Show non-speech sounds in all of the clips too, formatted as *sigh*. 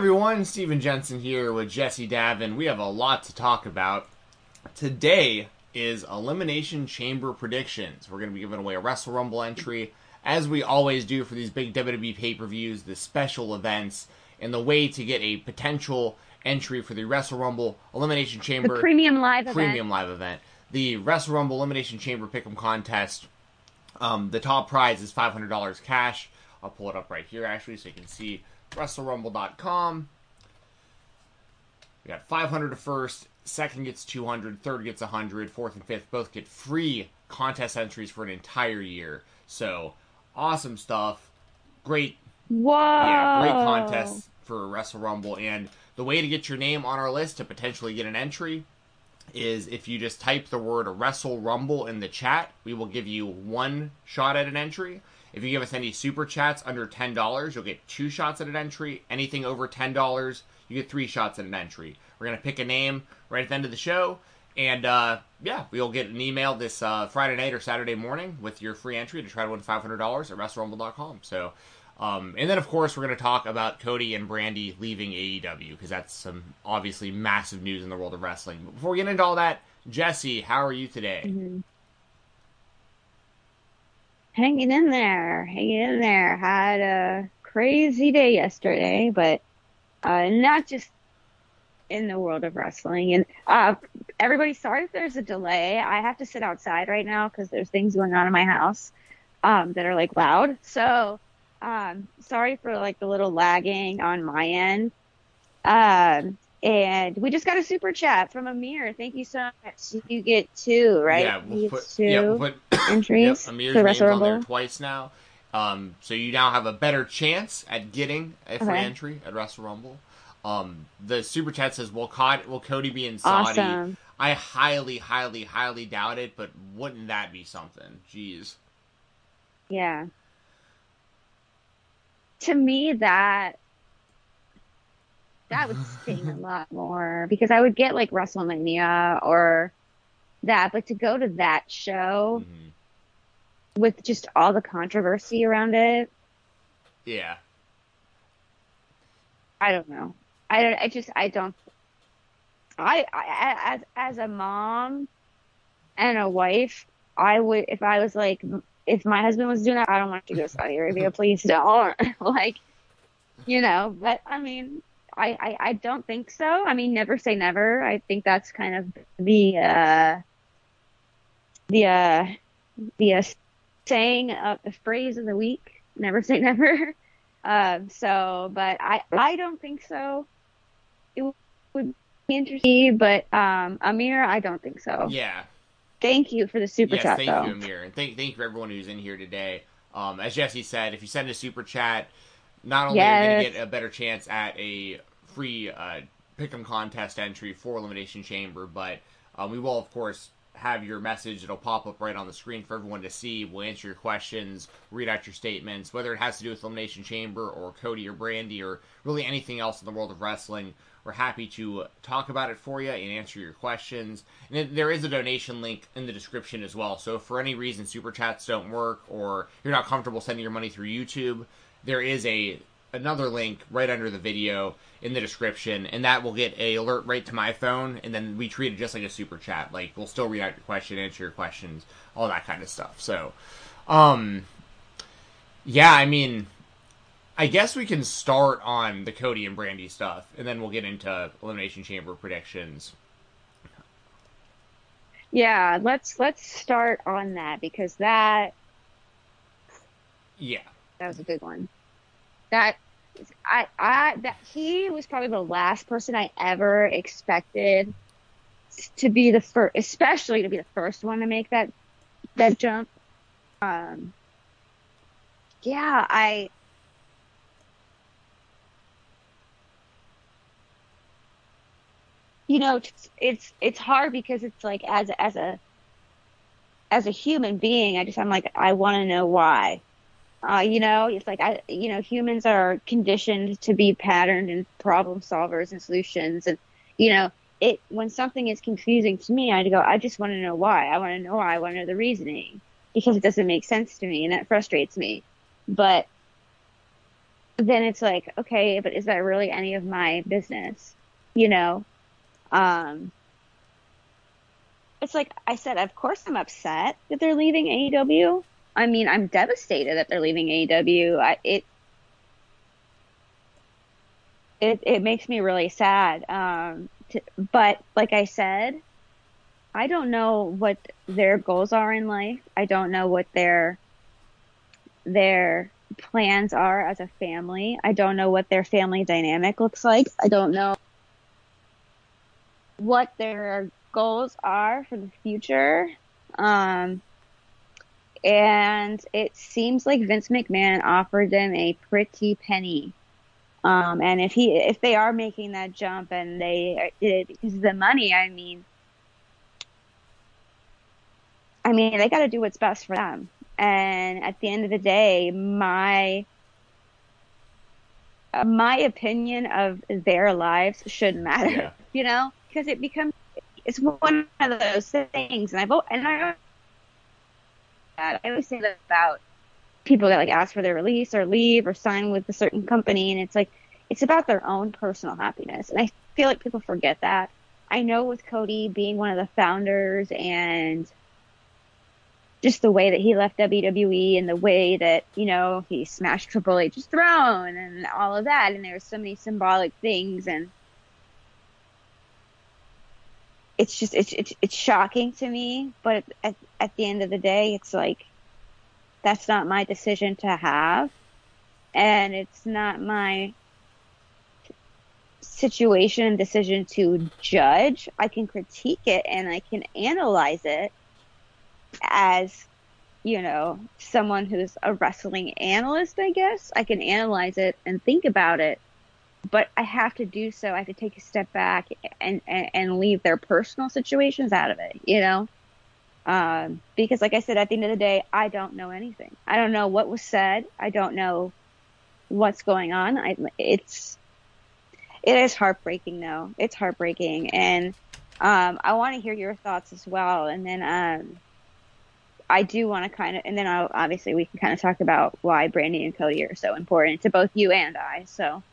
everyone, Steven Jensen here with Jesse Davin. We have a lot to talk about. Today is Elimination Chamber predictions. We're going to be giving away a Wrestle Rumble entry, as we always do for these big WWE pay per views, the special events, and the way to get a potential entry for the Wrestle Rumble Elimination Chamber The premium live premium event. live event. The Wrestle Rumble Elimination Chamber Pick'em contest. Um, the top prize is five hundred dollars cash. I'll pull it up right here actually, so you can see WrestleRumble.com. We got five hundred to first. Second gets two hundred. Third gets hundred. Fourth and fifth both get free contest entries for an entire year. So awesome stuff. Great Whoa. yeah, great contest for Wrestle Rumble. And the way to get your name on our list to potentially get an entry is if you just type the word Wrestle Rumble in the chat, we will give you one shot at an entry. If you give us any super chats under $10, you'll get two shots at an entry. Anything over $10, you get three shots at an entry. We're going to pick a name right at the end of the show. And uh, yeah, we'll get an email this uh, Friday night or Saturday morning with your free entry to try to win $500 at WrestleRumble.com. So um, and then, of course, we're going to talk about Cody and Brandi leaving AEW because that's some obviously massive news in the world of wrestling. But before we get into all that, Jesse, how are you today? Mhm. Hanging in there, hanging in there. Had a crazy day yesterday, but uh, not just in the world of wrestling. And uh, everybody, sorry if there's a delay. I have to sit outside right now because there's things going on in my house um, that are like loud. So um, sorry for like the little lagging on my end. Um, and we just got a super chat from Amir. Thank you so much. You get two, right? Yeah, we'll put, yeah, we'll put *coughs* *coughs* entries yep, Amir's for name's on there twice now. Um, so you now have a better chance at getting a free Okay. entry at Wrestle Rumble. Um, the super chat says, "Will, Cod- will Cody be in Saudi?" Awesome. I highly, highly, highly doubt it, but wouldn't that be something? Jeez. Yeah. To me, that that would sting a lot more because I would get like WrestleMania or that, but to go to that show Mhm. with just all the controversy around it, Yeah. I don't know. I don't. I just. I don't. I, I as as a mom and a wife, I would if I was like if my husband was doing that, I don't want to go to Saudi Arabia. Please don't. *laughs* like, you know. But I mean, I, I I don't think so. I mean, never say never. I think that's kind of the uh the uh the uh, saying of the phrase of the week. Never say *laughs* never. Um, so, but I, I don't think so. It would be interesting, but um, Amir, I don't think so. Yeah. Thank you for the super yes, chat, thank though. you, Amir, and thank thank you for everyone who's in here today. Um, as Jesse said, if you send a super chat, not only are you going to get a better chance at a free uh, pick'em contest entry for Elimination Chamber, but um, we will of course have your message. It'll pop up right on the screen for everyone to see. We'll answer your questions, read out your statements, whether it has to do with Elimination Chamber or Cody or Brandi or really anything else in the world of wrestling. We're happy to talk about it for you and answer your questions. And there is a donation link in the description as well. So if for any reason super chats don't work or you're not comfortable sending your money through YouTube, there is a another link right under the video in the description, and that will get a alert right to my phone, and then we treat it just like a super chat. Like we'll still read out your question, answer your questions, all that kind of stuff. So, um, yeah, I mean, I guess we can start on the Cody and Brandi stuff, and then we'll get into Elimination Chamber predictions. Yeah, let's let's start on that because that Yeah, that was a good one. That I I that he was probably the last person I ever expected to be the first, especially to be the first one to make that that jump. Um, yeah, I. You know, it's it's it's hard because it's like as as a as a human being, I just I'm like I want to know why. Uh, you know, it's like I, you know, humans are conditioned to be patterned and problem solvers and solutions, and you know, it when something is confusing to me, I go, I just want to know why. I want to know why. I want to know the reasoning because it doesn't make sense to me, and that frustrates me. But then it's like, okay, but is that really any of my business? You know? Um, it's like I said, of course I'm upset that they're leaving AEW. I mean, I'm devastated that they're leaving AEW. I, it, it, it makes me really sad. Um, to, but like I said, I don't know what their goals are in life. I don't know what their, their plans are as a family. I don't know what their family dynamic looks like. I don't know what their goals are for the future. Um, and it seems like Vince McMahon offered them a pretty penny. Um, and if he, if they are making that jump and they because the money, I mean, I mean, they got to do what's best for them. And at the end of the day, my my opinion of their lives shouldn't matter, yeah. you know, because it becomes it's one of those things. And I've and I I always say that about people that like ask for their release or leave or sign with a certain company, and it's like it's about their own personal happiness. And I feel like people forget that. I know with Cody being one of the founders and just the way that he left WWE and the way that, you know, he smashed Triple H's throne and all of that. And there were so many symbolic things and it's just, it's, it's, it's shocking to me. But at, at the end of the day, it's like, that's not my decision to have. And it's not my situation and decision to judge. I can critique it and I can analyze it as you know someone who's a wrestling analyst i guess i can analyze it and think about it but i have to do so. I have to take a step back and and, and leave their personal situations out of it you know? Um, because like i said at the end of the day i don't know anything. I don't know what was said. I don't know what's going on. I, it's it is heartbreaking though. It's heartbreaking. And um, i want to hear your thoughts as well. And then um, I do want to kind of, and then I'll, obviously we can kind of talk about why Brandi and Cody are so important to both you and I. So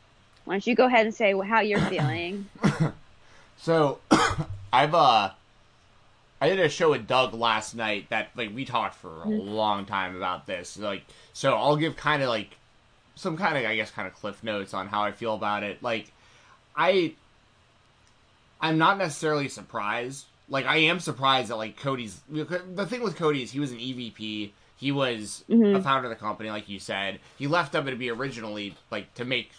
why don't you go ahead and say how you're feeling? *coughs* so *coughs* I've uh, I did a show with Doug last night that like we talked for a mm-hmm. long time about this. Like, so I'll give kind of like some kind of I guess kind of cliff notes on how I feel about it. Like, I I'm not necessarily surprised like I am surprised that like Cody's the thing with Cody is he was an EVP. He was mm-hmm. a founder of the company, like you said. He left WWE originally like to make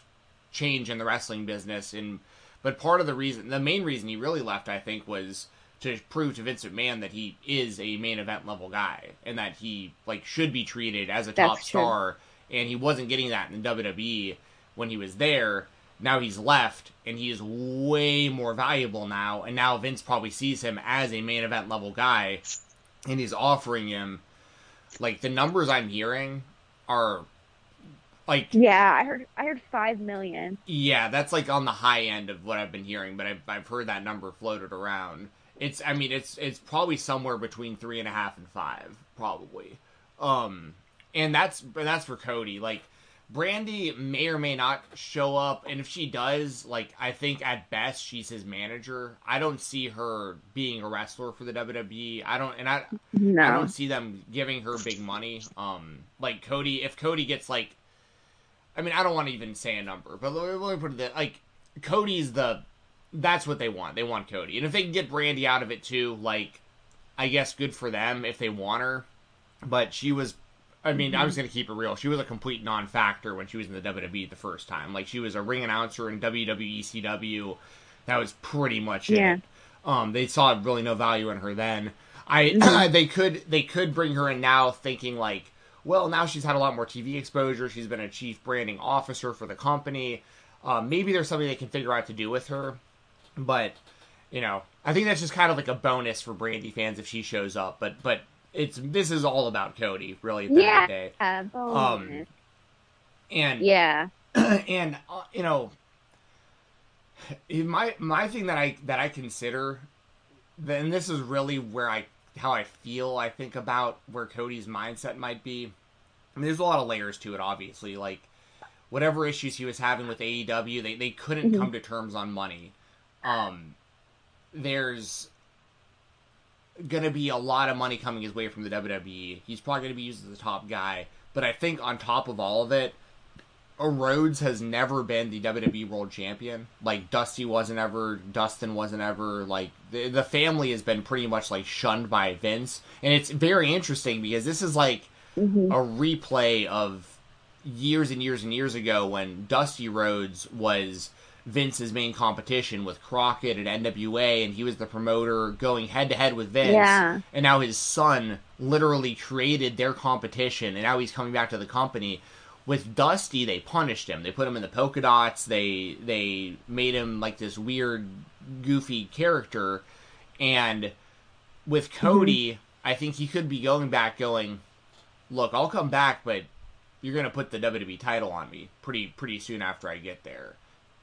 change in the wrestling business, and but part of the reason, the main reason he really left, I think, was to prove to Vince McMahon that he is a main event level guy and that he like should be treated as a top That's star, true. and he wasn't getting that in WWE when he was there now he's left and he is way more valuable now and now Vince probably sees him as a main event level guy and he's offering him like the numbers I'm hearing are like yeah I heard I heard five million yeah that's like on the high end of what I've been hearing but I've, I've heard that number floated around it's I mean it's it's probably somewhere between three and a half and five probably um and that's and that's for Cody like Brandi may or may not show up, and if she does, like I think at best she's his manager. I don't see her being a wrestler for the WWE. I don't, and I, no. I don't see them giving her big money. Um, like Cody, if Cody gets like, I mean, I don't want to even say a number, but let me put it like Cody's the, that's what they want. They want Cody, and if they can get Brandi out of it too, like, I guess good for them if they want her. But she was I mean, mm-hmm. I was going to keep it real. She was a complete non-factor when she was in the WWE the first time. Like she was a ring announcer in WWE CW. That was pretty much yeah. it. Um, they saw really no value in her then. I mm-hmm. *clears throat* they could they could bring her in now, thinking like, well, now she's had a lot more TV exposure. She's been a chief branding officer for the company. Uh, maybe there's something they can figure out to do with her, but you know, I think that's just kind of like a bonus for Brandi fans if she shows up. But but it's this is all about Cody, really. At the yeah. end of the day. Um, and yeah, *clears throat* and uh, you know, my my thing that I that I consider, then this is really where I how I feel. I think about where Cody's mindset might be. I mean, there's a lot of layers to it. Obviously, like whatever issues he was having with AEW, they they couldn't Mhm. come to terms on money. Um, there's gonna be a lot of money coming his way from the WWE. He's probably gonna be used as the top guy, but I think on top of all of it, Rhodes has never been the WWE World Champion. Like Dusty wasn't ever, Dustin wasn't ever. Like the the family has been pretty much like shunned by Vince, and it's very interesting because this is like hmm a replay of years and years and years ago when Dusty Rhodes was Vince's main competition with Crockett and NWA, and he was the promoter going head to head with Vince. Yeah. And now his son literally created their competition, and now he's coming back to the company. With Dusty, they punished him. They put him in the polka dots. They they made him like this weird, goofy character. And with mhm. Cody, I think he could be going back, going, "Look, I'll come back, but you're gonna put the WWE title on me pretty pretty soon after I get there."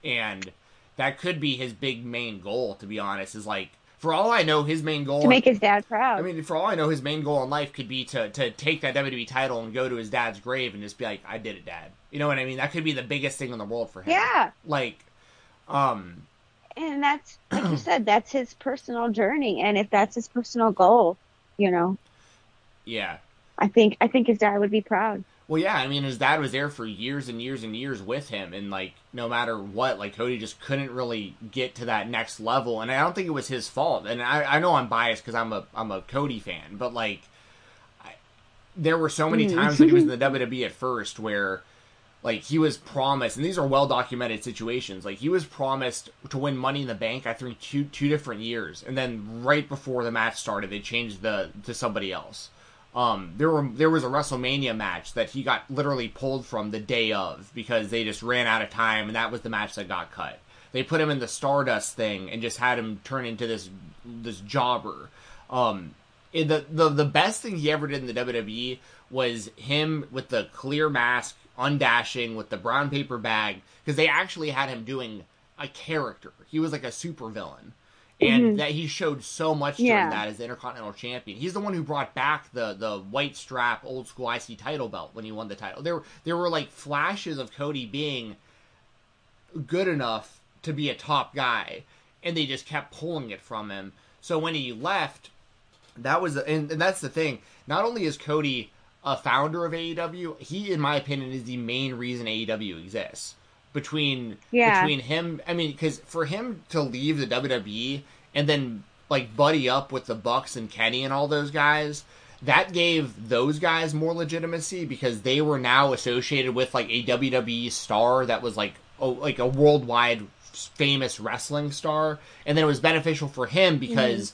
And that could be his big main goal. To be honest, is like for all I know, his main goal To make his dad proud. I mean, for all I know, his main goal in life could be to, to take that WWE title and go to his dad's grave and just be like, "I did it, Dad." You know what I mean? That could be the biggest thing in the world for him. yeah. Like, um, And that's, *clears throat* like you said, that's his personal journey. And if that's his personal goal, you know, yeah. I think, I think his dad would be proud. Well, yeah. I mean, his dad was there for years and years and years with him, and like, no matter what, like Cody just couldn't really get to that next level. And I don't think it was his fault. And I, I know I'm biased because I'm a I'm a Cody fan, but like, I, there were so many Mm. times that he was in *laughs* the WWE at first where like he was promised and these are well documented situations like he was promised to win money in the bank i think two two different years and then right before the match started they changed the to somebody else um there were there was a wrestlemania match that he got literally pulled from the day of because they just ran out of time and that was the match that got cut they put him in the stardust thing and just had him turn into this this jobber um the, the the best thing he ever did in the WWE was him with the clear mask, undashing with the brown paper bag because they actually had him doing a character. He was like a super villain. And Mhm. that he showed so much during Yeah. that as the Intercontinental Champion. He's the one who brought back the the white strap old school IC title belt when he won the title. There there were like flashes of Cody being good enough to be a top guy, and they just kept pulling it from him. So when he left, that was and, and that's the thing. Not only is Cody a founder of AEW, he, in my opinion, is the main reason AEW exists. Between Yeah. between him, I mean, because for him to leave the WWE and then like buddy up with the Bucks and Kenny and all those guys, that gave those guys more legitimacy because they were now associated with like a WWE star that was like oh, like a worldwide famous wrestling star, and then it was beneficial for him mm-hmm. because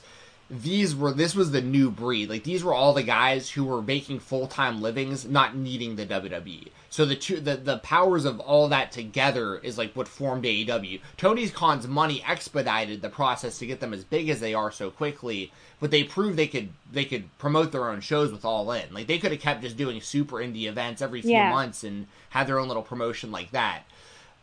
these were this was the new breed. Like these were all the guys who were making full time livings, not needing the WWE. So the two the, the powers of all that together is like what formed AEW. Tony's Khan's money expedited the process to get them as big as they are so quickly, but they proved they could they could promote their own shows with All In. Like they could have kept just doing super indie events every few Yeah. months and had their own little promotion like that.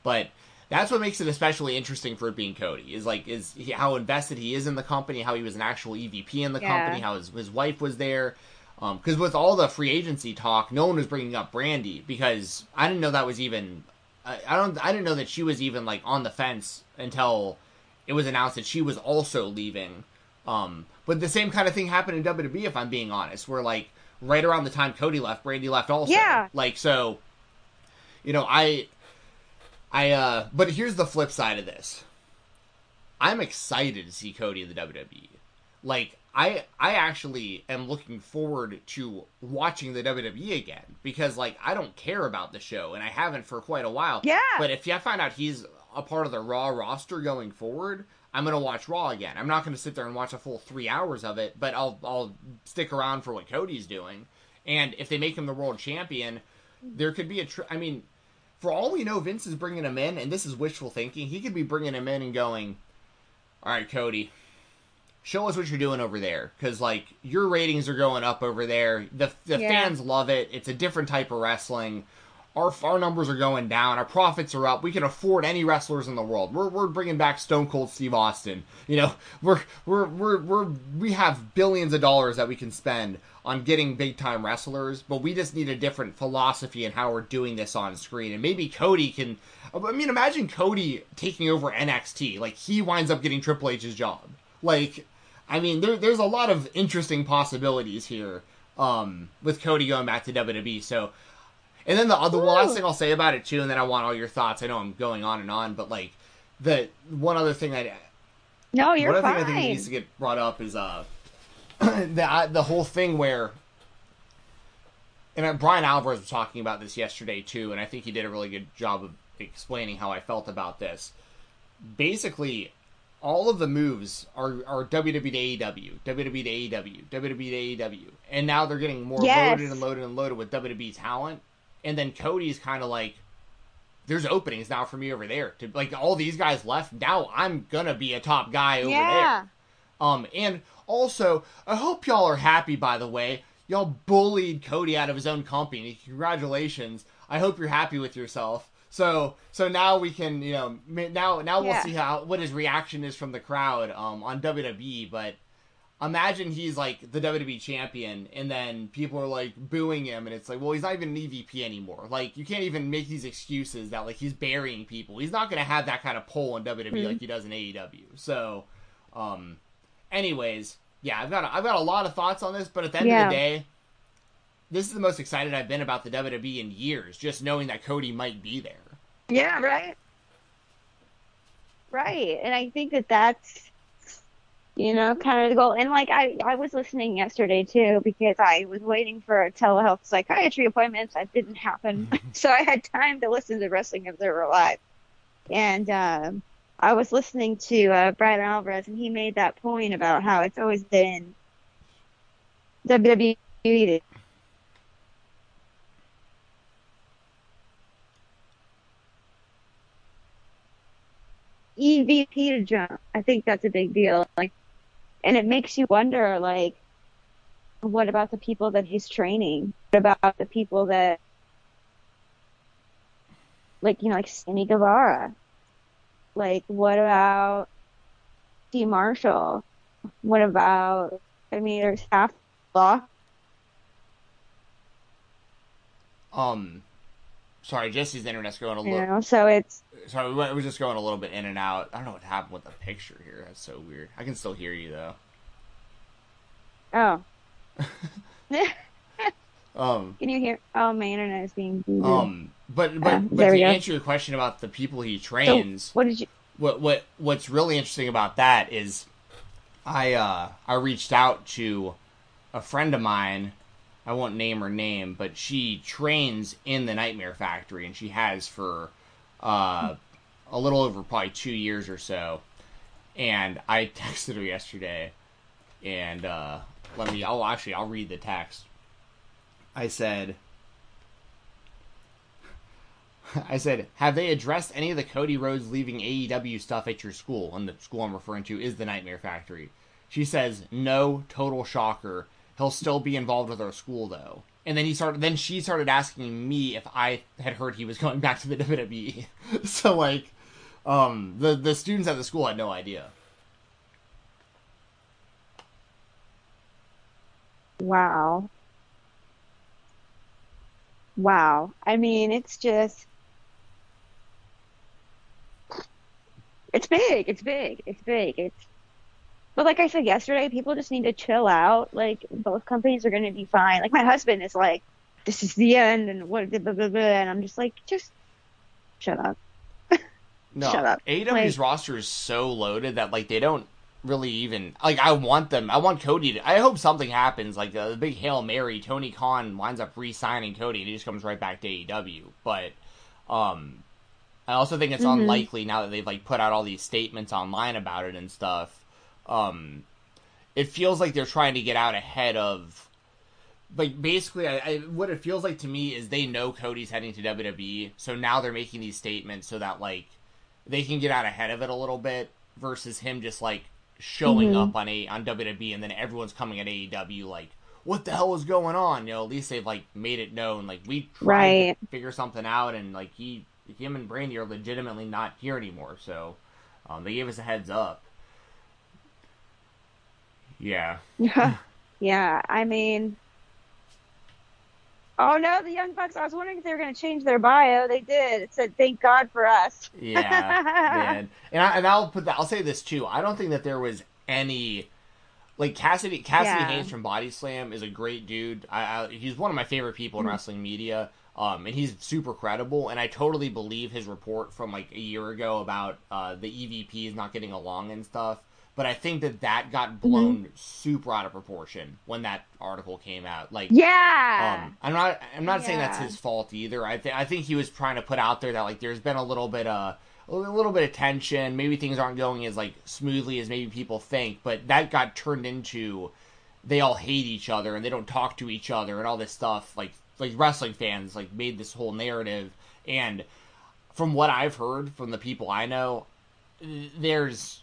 But that's what makes it especially interesting for it being Cody is like is he, how invested he is in the company, how he was an actual EVP in the Yeah. company, how his his wife was there. Because with all the free agency talk, no one was bringing up Brandi because I didn't know that was even. I, I don't. I didn't know that she was even like on the fence until it was announced that she was also leaving. Um, but the same kind of thing happened in WWE, if I'm being honest, where like right around the time Cody left, Brandi left also. Yeah. Like so, you know, I, I. uh But here's the flip side of this. I'm excited to see Cody in the WWE. Like I I actually am looking forward to watching the WWE again because like I don't care about the show and I haven't for quite a while. Yeah. But if I find out he's a part of the Raw roster going forward, I'm gonna watch Raw again. I'm not gonna sit there and watch a full three hours of it, but I'll I'll stick around for what Cody's doing. And if they make him the world champion, there could be a. Tr- I mean, for all we know, Vince is bringing him in, and this is wishful thinking. He could be bringing him in and going, "All right, Cody, show us what you're doing over there, because like your ratings are going up over there. The the Yeah. fans love it. It's a different type of wrestling. Our our numbers are going down, our profits are up. We can afford any wrestlers in the world. We're, we're bringing back Stone Cold Steve Austin. You know, we're we're we're we're we have billions of dollars that we can spend on getting big time wrestlers, but we just need a different philosophy in how we're doing this on screen. And maybe Cody can. I mean, imagine Cody taking over NXT. Like he winds up getting Triple H's job. Like, I mean, there, there's a lot of interesting possibilities here um, with Cody going back to WWE. So and then the other the last thing I'll say about it too, and then I want all your thoughts. I know I'm going on and on, but like the one other thing that no, you're one fine. other thing I think needs to get brought up is uh *clears throat* the the whole thing where and Bryan Alvarez was talking about this yesterday too, and I think he did a really good job of explaining how I felt about this. Basically, all of the moves are, are WWE to AEW, WWE to AEW, WWE to AEW, and now they're getting more yes. loaded and loaded and loaded with WWE talent and then Cody's kind of like, there's openings now for me over there. To like all these guys left, now I'm gonna be a top guy over yeah. there. Um, and also, I hope y'all are happy. By the way, y'all bullied Cody out of his own company. Congratulations. I hope you're happy with yourself. So, so now we can, you know, now now we'll yeah. see how what his reaction is from the crowd um, on WWE. But imagine he's like the WWE champion, and then people are like booing him, and it's like, well, he's not even an EVP anymore. Like, you can't even make these excuses that like he's burying people. He's not going to have that kind of pull in WWE mm-hmm. like he does in AEW. So, um, anyways, yeah, I've got a, I've got a lot of thoughts on this, but at the end yeah. of the day, this is the most excited I've been about the WWE in years, just knowing that Cody might be there. Yeah, right. Right, and I think that that's you know, kind of the goal. And like I, I was listening yesterday too because I was waiting for a telehealth psychiatry appointment that didn't happen, *laughs* so I had time to listen to Wrestling of Observer Live, and um, I was listening to uh, Bryan Alvarez, and he made that point about how it's always been WWE EVP to jump. I think that's a big deal. Like and it makes you wonder like what about the people that he's training? What about the people that like you know like Sammy Guevara? Like what about QT Marshall? What about I mean there's half law um sorry Jesse's internet's going a little you know, so it's Sorry, it was just going a little bit in and out. I don't know what happened with the picture here. That's so weird. I can still hear you though. Oh. *laughs* um. Can you hear? Oh, my internet is being. Booted. Um. But but uh, but to answer your question about the people he trains, so what did you? What what what's really interesting about that is, I uh I reached out to a friend of mine. I won't name her name, but she trains in the Nightmare Factory, and she has for uh, a little over probably two years or so. And I *laughs* texted her yesterday, and uh, let me. Oh, actually, I'll read the text. I said. *laughs* I said, have they addressed any of the Cody Rhodes leaving AEW stuff at your school? And the school I'm referring to is the Nightmare Factory. She says, no, total shocker. He'll still be involved with our school though and then he started then she started asking me if I had heard he was going back to the *laughs* WWE. *laughs* so like um the the students at the school had no idea. Wow. Wow. I mean, it's just it's big. It's big. It's big. It's but like I said yesterday, people just need to chill out. Like both companies are going to be fine. Like my husband is like, "This is the end," and what, blah, blah, blah, and I'm just like, just shut up. *laughs* no, shut up. AEW's like, roster is so loaded that like they don't really even like. I want them. I want Cody. to I hope something happens. Like the, the big hail mary, Tony Khan winds up re-signing Cody, and he just comes right back to AEW. But um, I also think it's mm-hmm. unlikely now that they've like put out all these statements online about it and stuff um, it feels like they're trying to get out ahead of like basically I, I, what it feels like to me is they know Cody's heading to WWE, so now they're making these statements so that like they can get out ahead of it a little bit versus him just like showing mm-hmm. up on a on WWE and then everyone's coming at AEW like what the hell was going on? You know, at least they've like made it known. Like we tried Right. to figure something out, and like he, him and Brandi are legitimately not here anymore. So um, they gave us a heads up. Yeah. Yeah. *laughs* yeah. I mean, oh no, the Young Bucks. I was wondering if they were going to change their bio. They did. It said, "Thank God for us." Yeah. *laughs* And, I, and I'll put that. I'll say this too. I don't think that there was any like Cassidy. Cassidy Yeah. Haynes from Body Slam is a great dude. I, I he's one of my favorite people in Mhm. wrestling media. Um, and he's super credible, and I totally believe his report from like a year ago about uh, the EVPs not getting along and stuff. But I think that that got blown super out of proportion when that article came out. Like, Yeah. um, I'm not. I'm not saying that's his fault either. I think. I think he was trying to put out there that like there's been a little bit uh a little bit of tension. Maybe things aren't going as like smoothly as maybe people think. But that got turned into they all hate each other and they don't talk to each other and all this stuff. Like like wrestling fans like made this whole narrative. And from what I've heard from the people I know, there's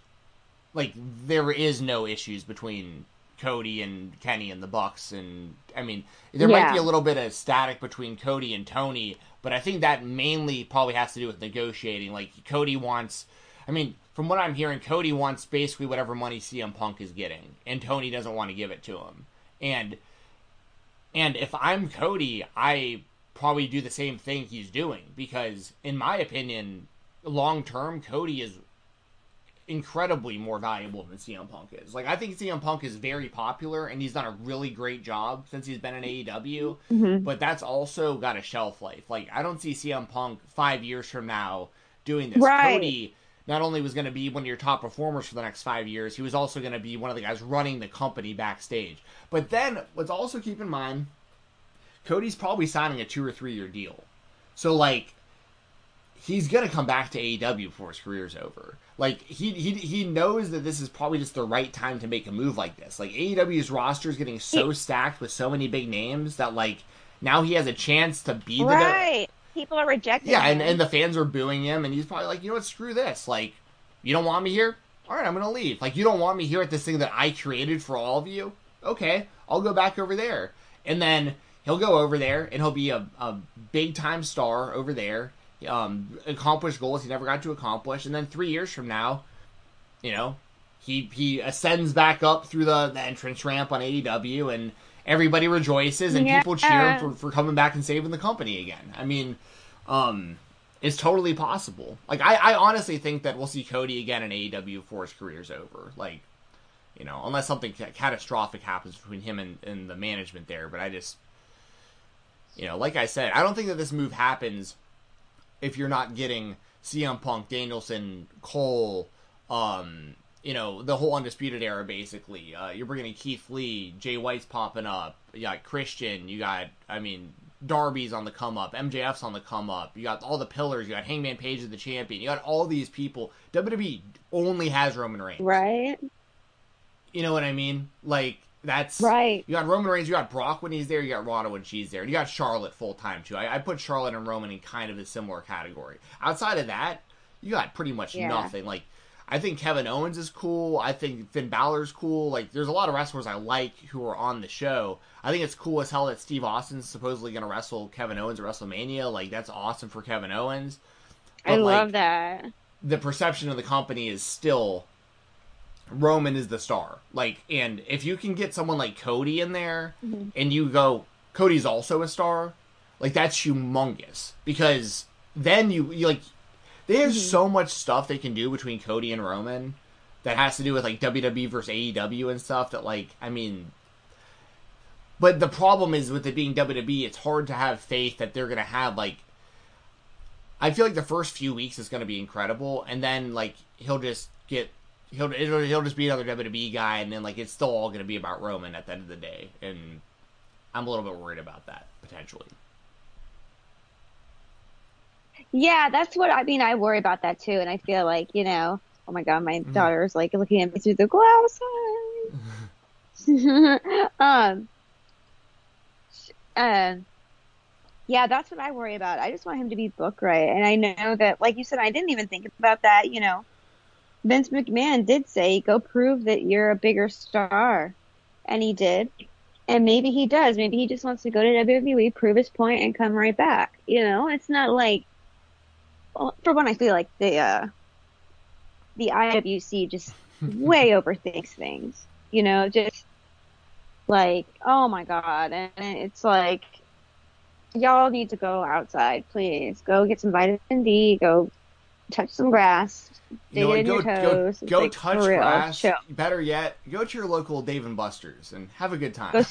like there is no issues between Cody and Kenny and the Bucks and I mean there might be a little bit of static between Cody and Tony, but I think that mainly probably has to do with negotiating. Like Cody wants I mean, from what I'm hearing, Cody wants basically whatever money CM Punk is getting, and Tony doesn't want to give it to him. And and if I'm Cody, I probably do the same thing he's doing because in my opinion, long term Cody is incredibly more valuable than CM Punk is. Like I think CM Punk is very popular and he's done a really great job since he's been in AEW, Mhm. but that's also got a shelf life. Like I don't see CM Punk 5 years from now doing this. Right. Cody not only was going to be one of your top performers for the next 5 years, he was also going to be one of the guys running the company backstage. But then let's also keep in mind Cody's probably signing a 2 or 3 year deal. So like he's gonna come back to AEW before his career's over. Like he he he knows that this is probably just the right time to make a move like this. Like AEW's roster is getting so stacked with so many big names that like now he has a chance to be the Right. People are rejecting. yeah, and, and the fans are booing him, and he's probably like, you know what, screw this. Like, you don't want me here? All right, I'm gonna leave. Like, you don't want me here at this thing that I created for all of you? Okay, I'll go back over there. And then he'll go over there, and he'll be a, a big time star over there. Um, accomplish goals he never got to accomplish, and then three years from now, you know, he he ascends back up through the, the entrance ramp on AEW, and everybody rejoices, and Yeah. people cheer him for, for coming back and saving the company again. I mean, um, it's totally possible. Like, I, I honestly think that we'll see Cody again in AEW before his career's over. Like, you know, unless something catastrophic happens between him and, and the management there. But I just, you know, like I said, I don't think that this move happens if you're not getting CM Punk, Danielson, Cole, um, you know, the whole Undisputed Era, basically. Uh, you're bringing in Keith Lee, Jay White's popping up, you got Christian, you got, I mean, Darby's on the come up, MJF's on the come up, you got all the pillars, you got Hangman Page as the champion, you got all these people. WWE only has Roman Reigns. right. You know what I mean? Like, that's. Right. You got Roman Reigns, you got Brock when he's there, you got Ronda when she's there, and you got Charlotte full time too. I, I put Charlotte and Roman in kind of a similar category. Outside of that, you got pretty much Yeah. nothing. Like, I think Kevin Owens is cool. I think Finn Balor's cool. Like, there's a lot of wrestlers I like who are on the show. I think it's cool as hell that Steve Austin's supposedly going to wrestle Kevin Owens at WrestleMania. Like, that's awesome for Kevin Owens. I But, like, love that. the perception of the company is still Roman is the star. Like, and if you can get someone like Cody in there Mhm. and you go, Cody's also a star, like that's humongous because then you, you like, there's Mhm. so much stuff they can do between Cody and Roman that has to do with like WWE versus AEW and stuff that like, I mean, but the problem is with it being WWE, it's hard to have faith that they're gonna have like I feel like the first few weeks is going to be incredible, and then like he'll just get he'll it'll, he'll just be another WWE guy, and then like it's still all going to be about Roman at the end of the day, and I'm a little bit worried about that potentially. Yeah, that's what I mean. I worry about that too, and I feel like you know, oh my god, my Mhm. daughter's like looking at me through the glass. *laughs* *laughs* um, uh, yeah, that's what I worry about. I just want him to be booked right, and I know that, like you said, I didn't even think about that. You know, Vince McMahon did say, "Go prove that you're a bigger star," and he did. And maybe he does. Maybe he just wants to go to WWE, prove his point, and come right back. You know, it's not like. Well, for one, I feel like the uh, the IWC just *laughs* way overthinks things. You know, just like, oh my god, and it's like, y'all need to go outside, please. Go get some vitamin D. Go touch some grass. You know in Go, your toes. go Like, touch grass. chill. Better yet, go to your local Dave and Buster's and have a good time. Go oh,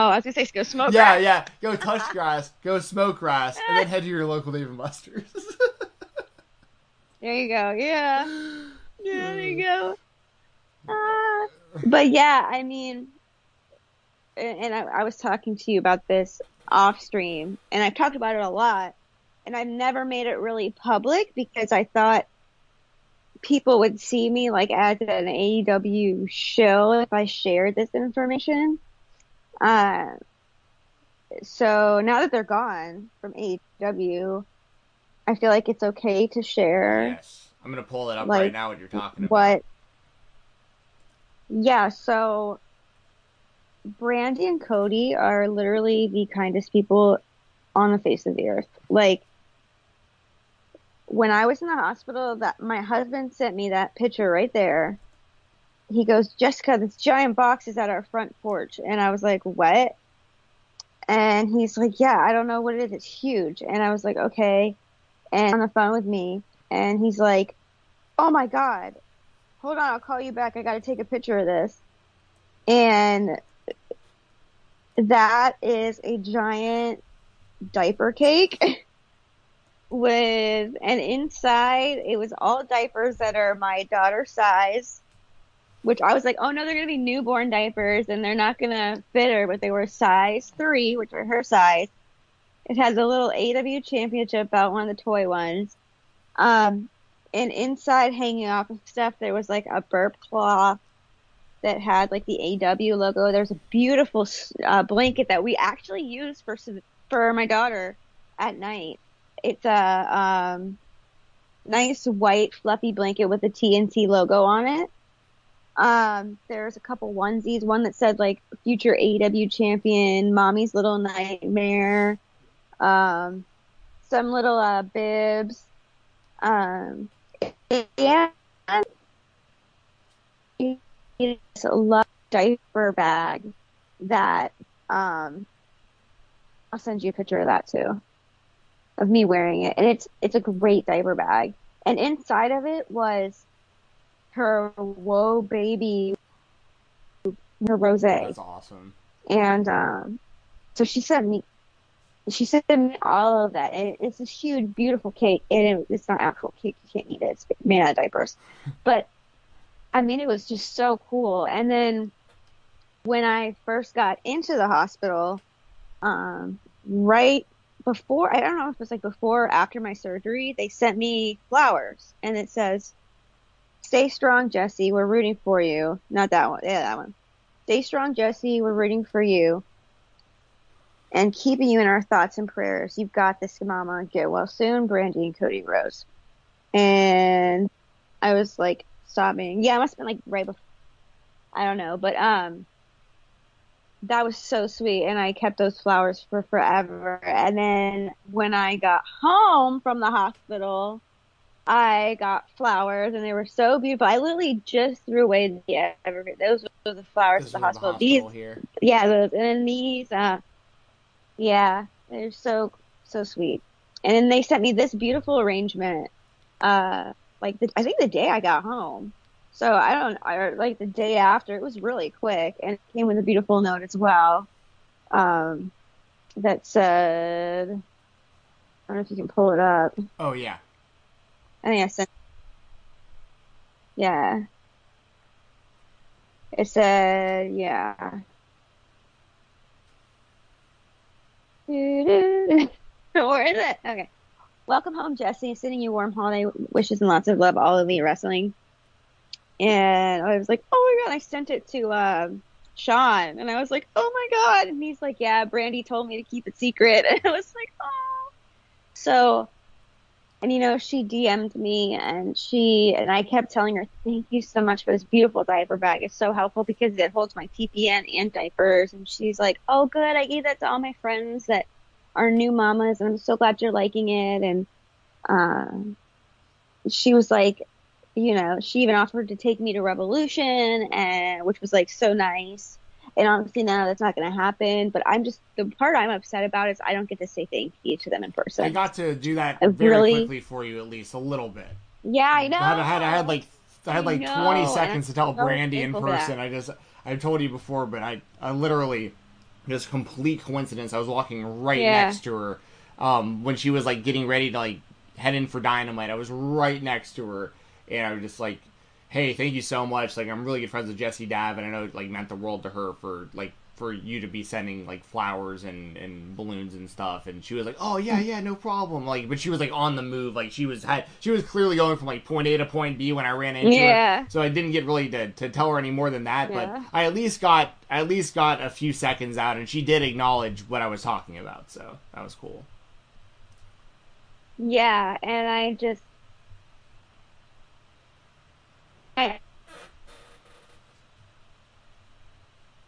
I was gonna say go smoke. yeah, grass. yeah. Go touch grass, go smoke grass, and then *laughs* head to your local Dave and Buster's. *laughs* There you go. Yeah. Yeah, there you go. Ah. but yeah, I mean, and and I, I was talking to you about this off stream, and I've talked about it a lot, and I've never made it really public because I thought people would see me like as an AEW show if I shared this information. Uh, so now that they're gone from AEW, I feel like it's okay to share yes, I'm gonna pull it up Like, right now. What you're talking about? what yeah so brandi and cody are literally the kindest people on the face of the earth like when i was in the hospital that my husband sent me that picture right there. He goes jessica this giant box is at our front porch. And i was like what? And he's like yeah i don't know what it is. It's huge. And i was like okay. And on the phone with me and he's like oh my god hold on, I'll call you back. I got to take a picture of this. And that is a giant diaper cake *laughs* with, and inside it was all diapers that are my daughter's size, which I was like, oh no, they're going to be newborn diapers and they're not going to fit her, but they were size three, which are her size. It has a little AW championship belt, one of the toy ones. Um, and inside hanging off of stuff there was like a burp cloth that had like the AW logo. There's a beautiful uh, blanket that we actually use for for my daughter at night. It's a um, nice white fluffy blanket with a TNT logo on it. Um, there's a couple onesies, one that said like future AW champion, mommy's little nightmare, um, some little uh, bibs. Um, and it's a love diaper bag that um I'll send you a picture of that too of me wearing it. And it's it's a great diaper bag. And inside of it was her whoa baby her rose. That's awesome. and um so she sent me she sent me all of that. And it's this huge beautiful cake. And it, it's not actual cake. You can't eat it. It's made out of diapers. *laughs* But i mean it was just so cool. And then when i first got into the hospital um right before i don't know if it was like before or after my surgery they sent me flowers and it says stay strong jesse we're rooting for you not that one yeah that one stay strong jesse we're rooting for you and keeping you in our thoughts and prayers. You've got this, Mama. Get well soon, Brandi and Cody Rhodes. And I was like sobbing. Yeah, I must have been like right before. I don't know, but um, that was so sweet, and I kept those flowers for forever. And then when I got home from the hospital, I got flowers, and they were so beautiful. I literally just threw away the evergreen. Those were the flowers at the at hospital. These, here. yeah, those, and then these, uh, yeah, they're so so sweet. And then they sent me this beautiful arrangement, uh, like the, I think the day I got home. So I don't, I like the day after. It was really quick, and it came with a beautiful note as well, um, that said, I don't know if you can pull it up. Oh yeah. I think I sent. Yeah. It said, yeah. *laughs* Where is it? Okay. Welcome home, Jesse. Sending you warm holiday wishes and lots of love, all elite wrestling. And I was like, oh my god, I sent it to um, Sean, and I was like, oh my god, and he's like, yeah, Brandi told me to keep it secret, *laughs* and I was like, oh. So And you know, she DM'd me and she and I kept telling her, "Thank you so much for this beautiful diaper bag. It's so helpful because it holds my TPN and diapers." And she's like, "Oh, good. I gave that to all my friends that are new mamas, and I'm so glad you're liking it." And uh, she was like, you know, she even offered to take me to Revolution, and which was like so nice. And obviously now that's not going to happen. But I'm just the part I'm upset about is I don't get to say thank you to them in person. I got to do that I very really- quickly for you, at least a little bit. Yeah, I know. I had, I had, I had like I had like know, 20 seconds to tell Brandi in thankful for that. person. I just I told you before, but I I literally just complete coincidence. I was walking right Yeah. next to her um, when she was like getting ready to like head in for dynamite. I was right next to her, and I was just like, "Hey, thank you so much. Like, I'm really good friends with Jessie Dav, and I know it like meant the world to her for like." For you to be sending like flowers and, and balloons and stuff, and she was like, "Oh yeah, yeah, no problem." Like, but she was like on the move, like she was had she was clearly going from like point A to point B when I ran into her. So I didn't get really to, to tell her any more than that, Yeah. but I at least got I at least got a few seconds out, and she did acknowledge what I was talking about. So that was cool. Yeah, and I just I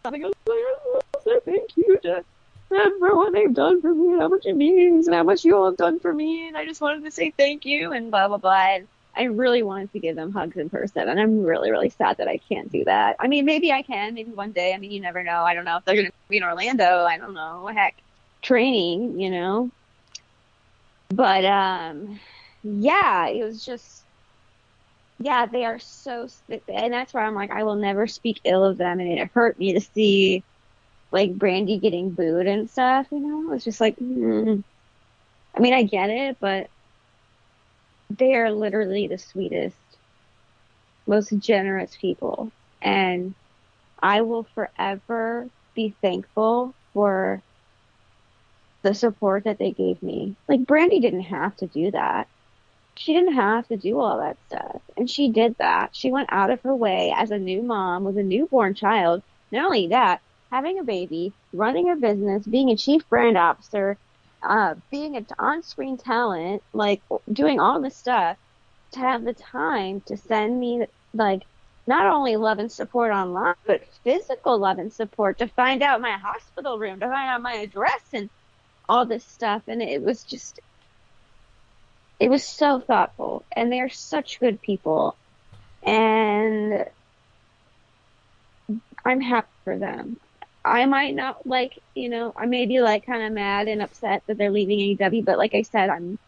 I was like, "Oh, so thank you to them for what they've done for me and how much it means and how much you all have done for me and I just wanted to say thank you and blah blah blah and I really wanted to give them hugs in person and I'm really really sad that I can't do that. I mean maybe I can, maybe one day. I mean you never know. I don't know if they're gonna be in Orlando, I don't know. Heck training, you know. But um yeah, it was just yeah, they are so and that's why I'm like I will never speak ill of them and it hurt me to see like Brandi getting booed and stuff, you know? It's just like mm. I mean, I get it, but they are literally the sweetest, most generous people. And I will forever be thankful for the support that they gave me. Like Brandi didn't have to do that. She didn't have to do all that stuff. And she did that. She went out of her way as a new mom with a newborn child. Not only that, having a baby, running a business, being a chief brand officer, uh, being an on-screen talent, like doing all this stuff, to have the time to send me like not only love and support online, but physical love and support to find out my hospital room, to find out my address and all this stuff. And it was just, it was so thoughtful. And they're such good people. And I'm happy for them. I might not like, you know, I may be like kind of mad and upset that they're leaving AEW, but like I said, I'm,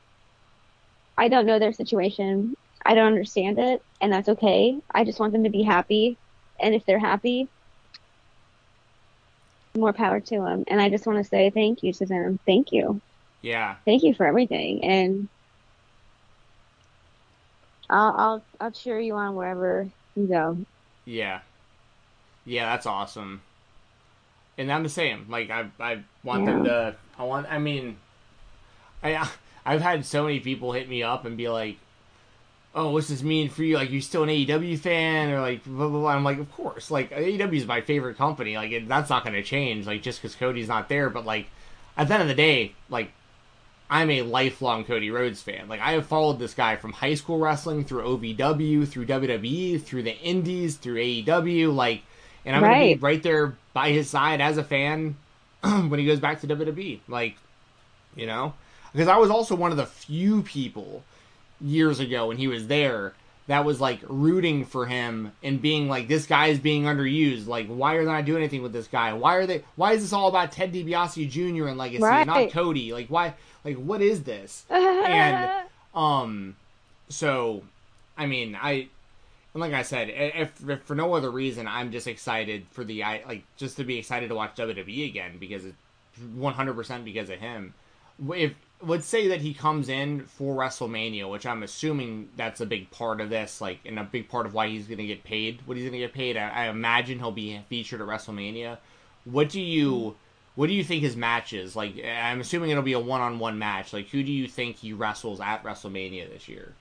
I don't know their situation. I don't understand it, and that's okay. I just want them to be happy, and if they're happy, more power to them. And I just want to say thank you to them. Thank you. Yeah, Thank you for everything, and I'll I'll I'll cheer you on wherever you go. yeah, yeah. That's awesome. And I'm the same. Like I, I want them to. I want. I mean, I, *laughs* I've had so many people hit me up and be like, "Oh, what's this mean for you? Like, you still an AEW fan?" Or like, blah blah blah. I'm like, of course. Like, AEW is my favorite company. Like, it, that's not going to change. Like, just because Cody's not there. But like, at the end of the day, like, I'm a lifelong Cody Rhodes fan. Like I have followed this guy from high school wrestling through OVW, through WWE, through the Indies, through AEW. Like, and I'm gonna be Right. right there by his side as a fan *clears throat* when he goes back to WWE. Like, you know, because I was also one of the few people years ago when he was there that was like rooting for him and being like, this guy is being underused. Like, why are they not doing anything with this guy? Why are they? Why is this all about Ted DiBiase Jr. and Legacy, and not Cody? Like, why? Like, what is this? *laughs* And um, so, I mean, I, and like I said, if, if for no other reason, I'm just excited for the I like just to be excited to watch WWE again because it's 100 percent because of him. If let's say that he comes in for WrestleMania, which I'm assuming that's a big part of this, like, and a big part of why he's going to get paid. What he's going to get paid, I, I imagine he'll be featured at WrestleMania. What do you? What do you think his match is? Like, I'm assuming it'll be a one-on-one match. Like, who do you think he wrestles at WrestleMania this year?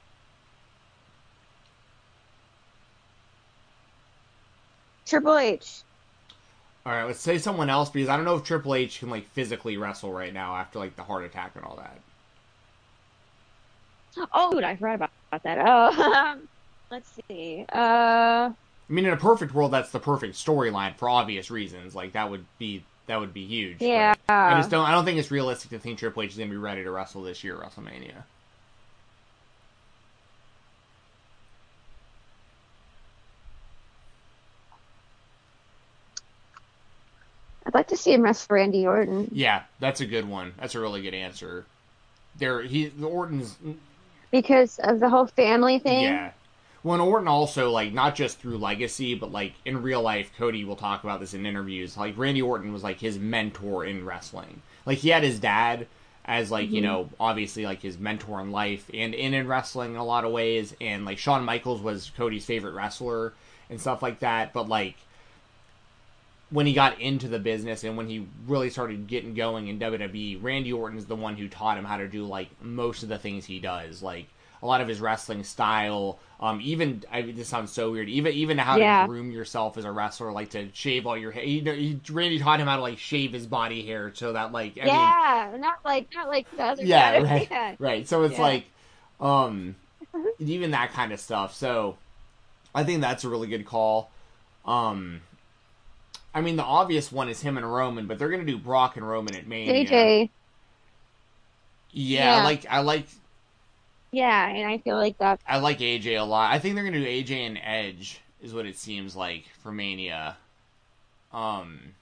Triple H. All right, let's say someone else because I don't know if Triple H can like physically wrestle right now after like the heart attack and all that. Oh, dude, I forgot about, about that. Oh, *laughs* let's see. Uh, I mean, in a perfect world, that's the perfect storyline for obvious reasons. Like that would be that would be huge. yeah. I just don't. I don't think it's realistic to think Triple H is going to be ready to wrestle this year at WrestleMania. I'd like to see him wrestle Randy Orton. Yeah, that's a good one. That's a really good answer. There, he the Orton's because of the whole family thing. Yeah. Well, and Orton also like not just through legacy, but like in real life. Cody will talk about this in interviews. Like Randy Orton was like his mentor in wrestling. Like he had his dad as like you Mhm. know obviously like his mentor in life and in in wrestling in a lot of ways. And like Shawn Michaels was Cody's favorite wrestler and stuff like that. But like when he got into the business and when he really started getting going in WWE, Randy Orton is the one who taught him how to do like most of the things he does, like a lot of his wrestling style. Um, even I mean, this sounds so weird. Even even how Yeah. to groom yourself as a wrestler, like to shave all your hair. He, he, Randy taught him how to like shave his body hair so that like I mean, yeah, not like not like the other yeah, guy. right, *laughs* Yeah. right. So it's Yeah. like, um, even that kind of stuff. So I think that's a really good call. Um, I mean, the obvious one is him and Roman, but they're gonna do Brock and Roman at Mania. JJ. Yeah, I Yeah. like I like Yeah, and I feel like that. I like AJ a lot. I think they're gonna do AJ and Edge is what it seems like for Mania. Um,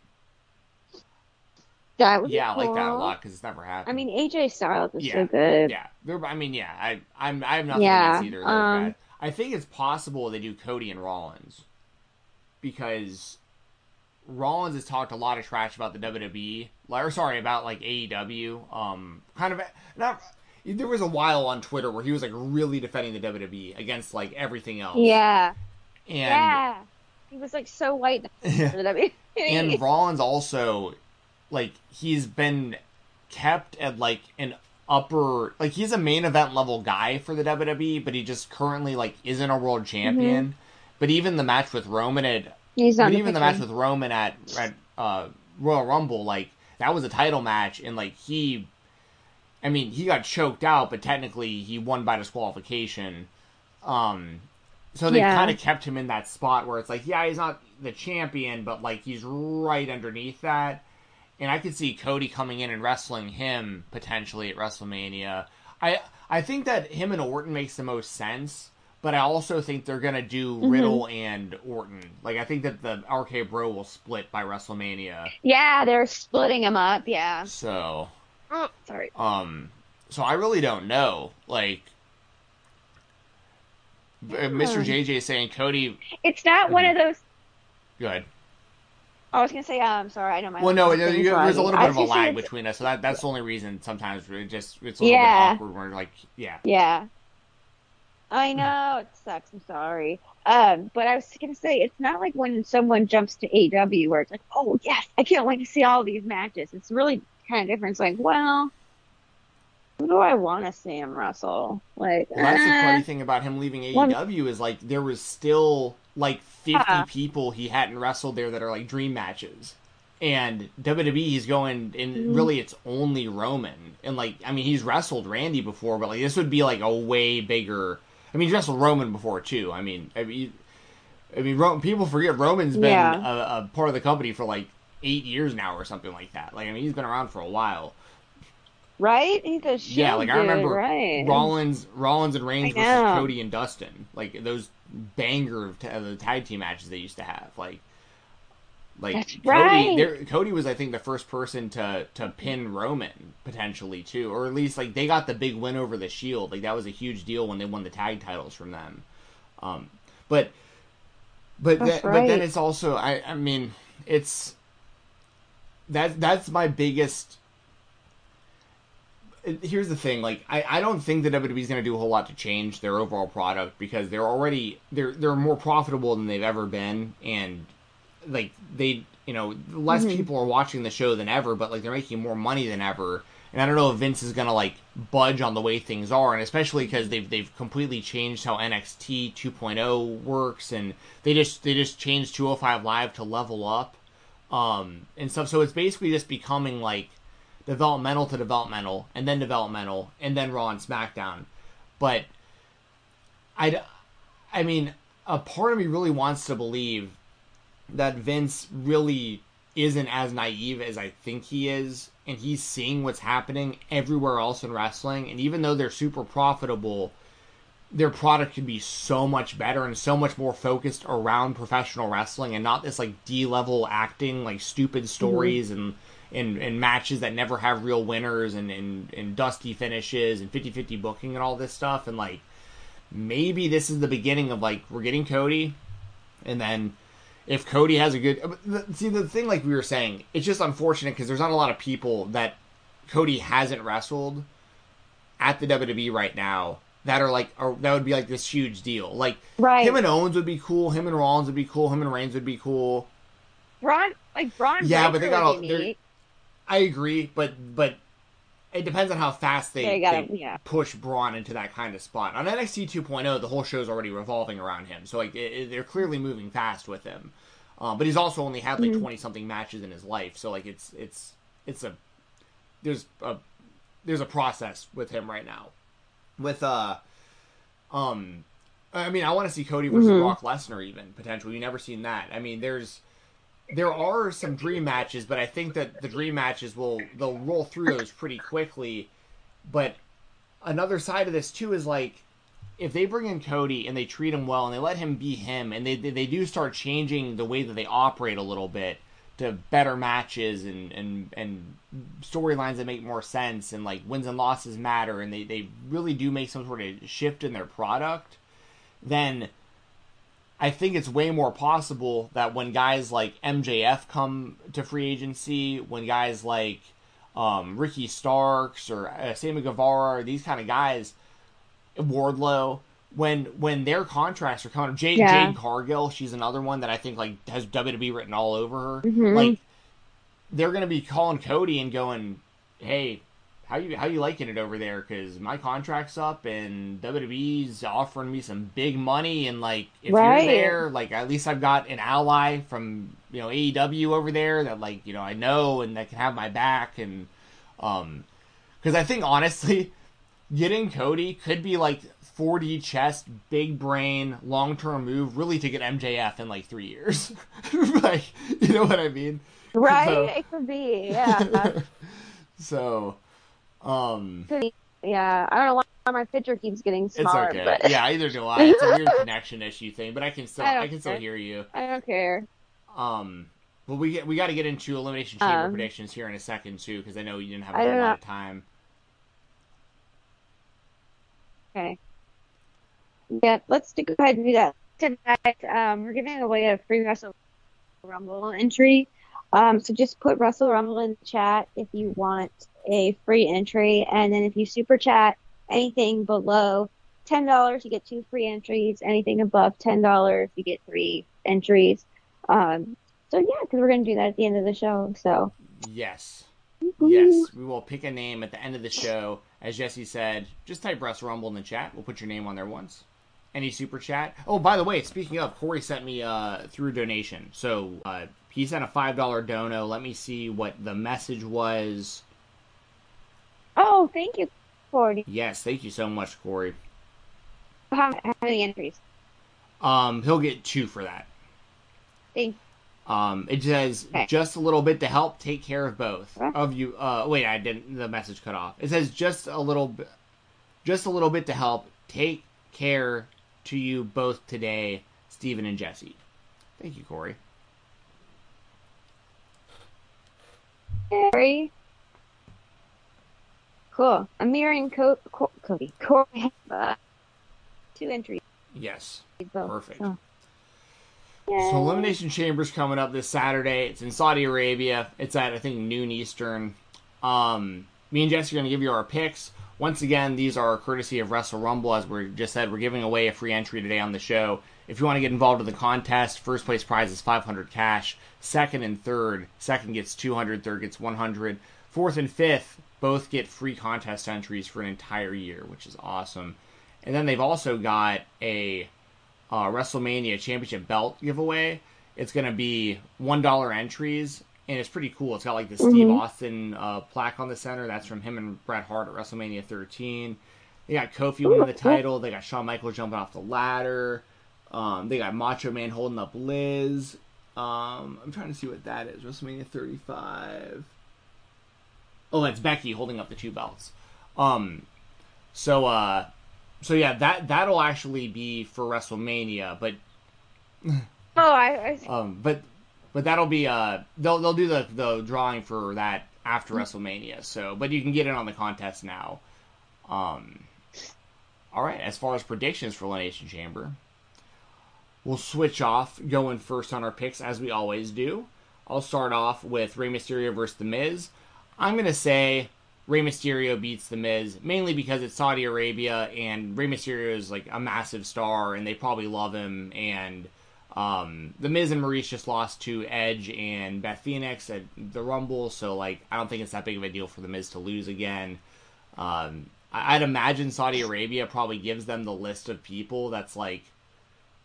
That would yeah, I like that a lot because it's never happened. I mean, AJ Styles is Yeah, so good. Yeah, they're, I mean, yeah, I, I'm, I have nothing Yeah, against either of um. I think it's possible they do Cody and Rollins because Rollins has talked a lot of trash about the WWE, like, or sorry, about like AEW. Um, kind of not. There was a while on Twitter where he was like really defending the WWE against like everything else. Yeah, and yeah. He was like so white. for the WWE. and Rollins also like he's been kept at like an upper like he's a main event level guy for the WWE, but he just currently like isn't a world champion. But even the match with Roman at He's but even the match with Roman at at uh, Royal Rumble, like that was a title match, and like he, I mean, he got choked out, but technically he won by disqualification. Um, so they Yeah. kind of kept him in that spot where it's like, yeah, he's not the champion, but like he's right underneath that. And I could see Cody coming in and wrestling him potentially at WrestleMania. I I think that him and Orton makes the most sense, but I also think they're gonna do Mhm. Riddle and Orton. Like I think that the RK Bro will split by WrestleMania. Yeah, they're splitting him up. Yeah. So *gasps* Sorry. um, so I really don't know. Like, uh, Mr. JJ is saying Cody. It's not one of those. Good. I was gonna say, um, sorry, I know my. Well, no, there's a little bit of a lag between us, so that that's the only reason. Sometimes it just it's a little Yeah. bit awkward. We're like, yeah, Yeah. I know it sucks. I'm sorry. Um, but I was gonna say it's not like when someone jumps to AW where it's like, oh yes, I can't wait to see all these matches. It's really kind of difference. Like, well, who do I want to see him wrestle? Like, Well, that's the eh. funny thing about him leaving AEW is like there was still like 50 Yeah. people he hadn't wrestled there that are like dream matches. And WWE he's going and Mhm. really it's only Roman. And like I mean he's wrestled Randy before, but like this would be like a way bigger I mean he's wrestled Roman before too. I mean I mean I mean Ro- people forget Roman's been Yeah. a, a part of the company for like 8 years now or something like that. Like I mean he's been around for a while. right? He's a shit Yeah, like I remember right? Rollins, Rollins and Reigns versus. Cody and Dustin, like those banger of ta- the tag team matches they used to have. Like, like That's Cody, right. there- Cody was I think the first person to to pin Roman potentially too, or at least like they got the big win over the Shield. Like that was a huge deal when they won the tag titles from them. Um, but but th- but then it's also I I mean it's that that's my biggest here's the thing like I, I don't think that WWE's going to do a whole lot to change their overall product because they're already they're they're more profitable than they've ever been and like they you know less Mhm. people are watching the show than ever but like they're making more money than ever and I don't know if Vince is going to like budge on the way things are and especially because they've they've completely changed how NXT 2.0 works and they just they just changed 205 live to level up um and stuff so it's basically just becoming like developmental to developmental, and then developmental, and then Raw and SmackDown. but I, I mean, a part of me really wants to believe that Vince really isn't as naive as I think he is, and he's seeing what's happening everywhere else in wrestling. And even though they're super profitable, their product could be so much better and so much more focused around professional wrestling and not this like D level acting, like stupid stories mm-hmm. and and, and matches that never have real winners and, and, and dusty finishes and 50-50 booking and all this stuff and like maybe this is the beginning of like we're getting Cody and then if Cody has a good see the thing like we were saying it's just unfortunate because there's not a lot of people that Cody hasn't wrestled at the WWE right now that are like are, that would be like this huge deal like right. him and Owens would be cool him and Rollins would be cool him and Reigns would be cool Bron like Bron yeah but they got all I agree, but but it depends on how fast they, gotta, they yeah. push Bron into that kind of spot. On NXT 2.0, the whole show is already revolving around him, so like it, it, they're clearly moving fast with him. Um, but he's also only had like 20 mm-hmm. something matches in his life, so like it's it's it's a there's a there's a process with him right now. With uh um I mean I want to see Cody versus mm-hmm. Brock Lesnar even potentially. You never seen that. I mean there's there are some dream matches, but I think that the dream matches will they'll roll through those pretty quickly. But another side of this too is like if they bring in Cody and they treat him well and they let him be him and they they do start changing the way that they operate a little bit to better matches and and and storylines that make more sense and like wins and losses matter and they they really do make some sort of shift in their product then I think it's way more possible that when guys like MJF come to free agency, when guys like um, Ricky Starks or uh, Sammy Guevara, these kind of guys, Wardlow, when when their contracts are coming, Jade, yeah. Jade Cargill, she's another one that I think like has WWE written all over her. Mm-hmm. Like they're gonna be calling Cody and going, "Hey, how you how you liking it over there? Because my contract's up and WWE's offering me some big money, and like if right. you're there, like at least I've got an ally from you know AEW over there that like you know I know and that can have my back, and um, because I think honestly, getting Cody could be like 4D chest, big brain, long term move, really to get MJF in like three years. *laughs* like you know what I mean? Right, so, it could be, yeah. *laughs* so um, yeah, I don't know why my picture keeps getting smaller. It's okay. But... Yeah, either do I. It's a weird *laughs* connection issue thing, but I can still I, I can still hear you. I don't care. Um, well, we get, we got to get into elimination chamber um, predictions here in a second too, because I know you didn't have a lot of time. Okay. Yeah, let's go ahead and do that. Tonight, um, we're giving away a free Wrestle Rumble entry. Um, so just put Wrestle Rumble in the chat if you want a free entry. And then if you super chat anything below $10, you get two free entries. Anything above $10, you get three entries. Um, so yeah, because we're going to do that at the end of the show. So yes, yes, we will pick a name at the end of the show. As Jesse said, just type Wrestle Rumble in the chat. We'll put your name on there once. Any super chat? Oh, by the way, speaking of, Corey sent me uh, through donation. So uh, he sent a five dollar dono. Let me see what the message was. Oh, thank you, Corey. Yes, thank you so much, Corey. How, how many entries? Um, he'll get two for that. Thank. Um, it says okay. just a little bit to help take care of both huh? of you. Uh, wait, I didn't. The message cut off. It says just a little, bit, just a little bit to help take care to you both today, Stephen and Jesse. Thank you, Corey. Corey. Cool. I'm mirroring Co- Co- Cody. Corey uh, two entries. Yes. Both, Perfect. So. so Elimination Chamber's coming up this Saturday. It's in Saudi Arabia. It's at I think noon Eastern. Um, me and Jesse are going to give you our picks. Once again, these are courtesy of Wrestle Rumble. As we just said, we're giving away a free entry today on the show. If you want to get involved in the contest, first place prize is 500 cash. Second and third, second gets 200, third gets 100. Fourth and fifth both get free contest entries for an entire year, which is awesome. And then they've also got a uh, WrestleMania Championship belt giveaway. It's going to be one dollar entries, and it's pretty cool. It's got like the mm-hmm. Steve Austin uh, plaque on the center. That's from him and Bret Hart at WrestleMania 13. They got Kofi winning the title. They got Shawn Michaels jumping off the ladder. Um, they got Macho Man holding up Liz. Um, I'm trying to see what that is. WrestleMania 35. Oh, that's Becky holding up the two belts. Um, so uh, so yeah, that that'll actually be for WrestleMania, but *laughs* Oh, I, I um, but but that'll be uh, they'll they'll do the the drawing for that after WrestleMania. So, but you can get in on the contest now. Um, all right. As far as predictions for Elimination Chamber, we'll switch off going first on our picks as we always do. I'll start off with Rey Mysterio versus The Miz. I'm gonna say Rey Mysterio beats The Miz mainly because it's Saudi Arabia and Rey Mysterio is like a massive star and they probably love him and um, the Miz and Maurice just lost to Edge and Beth Phoenix at the Rumble, so like I don't think it's that big of a deal for the Miz to lose again. Um, I- I'd imagine Saudi Arabia probably gives them the list of people that's like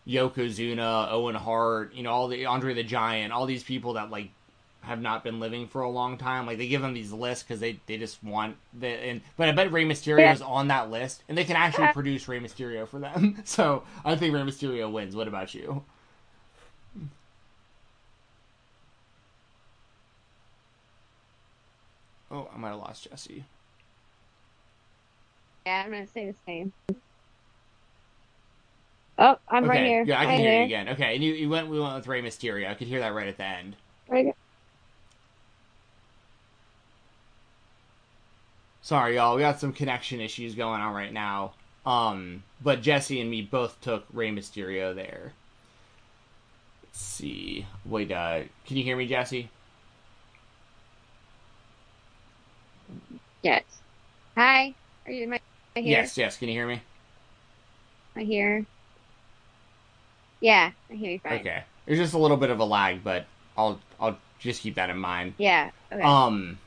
Yokozuna, Owen Hart, you know, all the Andre the Giant, all these people that like have not been living for a long time. Like they give them these lists because they, they just want the and but I bet Rey Mysterio is on that list and they can actually produce Rey Mysterio for them. *laughs* So I think Rey Mysterio wins. What about you? Oh, I might have lost Jesse. yeah, I'm gonna say the same. Oh, I'm right here. yeah, I can right hear here. you again. Okay, and you, you went we went with Rey Mysterio. I could hear that right at the end. Right. Sorry, y'all. We got some connection issues going on right now. Um, but Jesse and me both took Rey Mysterio there. Let's see. Wait, uh, can you hear me, Jesse? Yes. Hi. Are you am I I here? Yes, yes. Can you hear me? I hear. Yeah, I hear you fine. Okay. There's just a little bit of a lag, but I'll I'll just keep that in mind. Yeah. Okay. Um.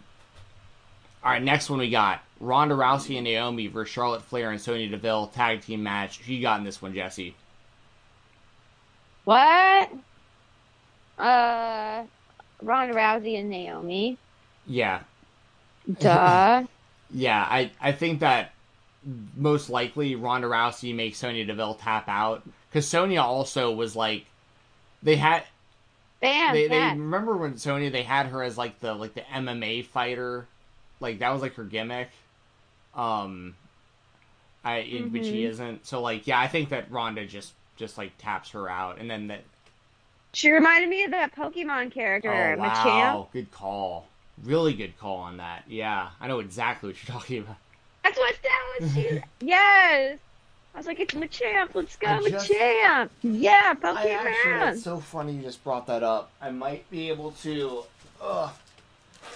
All right, next one we got Ronda Rousey and Naomi versus Charlotte Flair and Sonya Deville tag team match. Who you got in this one, Jesse? what? Uh, Ronda Rousey and Naomi. Yeah, Duh. *laughs* yeah. I I think that most likely Ronda Rousey makes Sonya Deville tap out because Sonya also was like they had Bam. they, they remember when Sonya they had her as like the like the MMA fighter, like that was like her gimmick. Um, I it- but she Mhm. isn't. So like yeah, I think that Ronda just just like taps her out, and then that She reminded me of that Pokemon character, oh Machamp. wow, good call, really good call on that. Yeah, I know exactly what you're *laughs* talking about. That's what that was. *laughs* She, yes. I was like, it's Machamp. Let's go, I just- Machamp. Yeah, Pokemon. I actually, Pokemon. it's so funny you just brought that up. I might be able to. Ugh.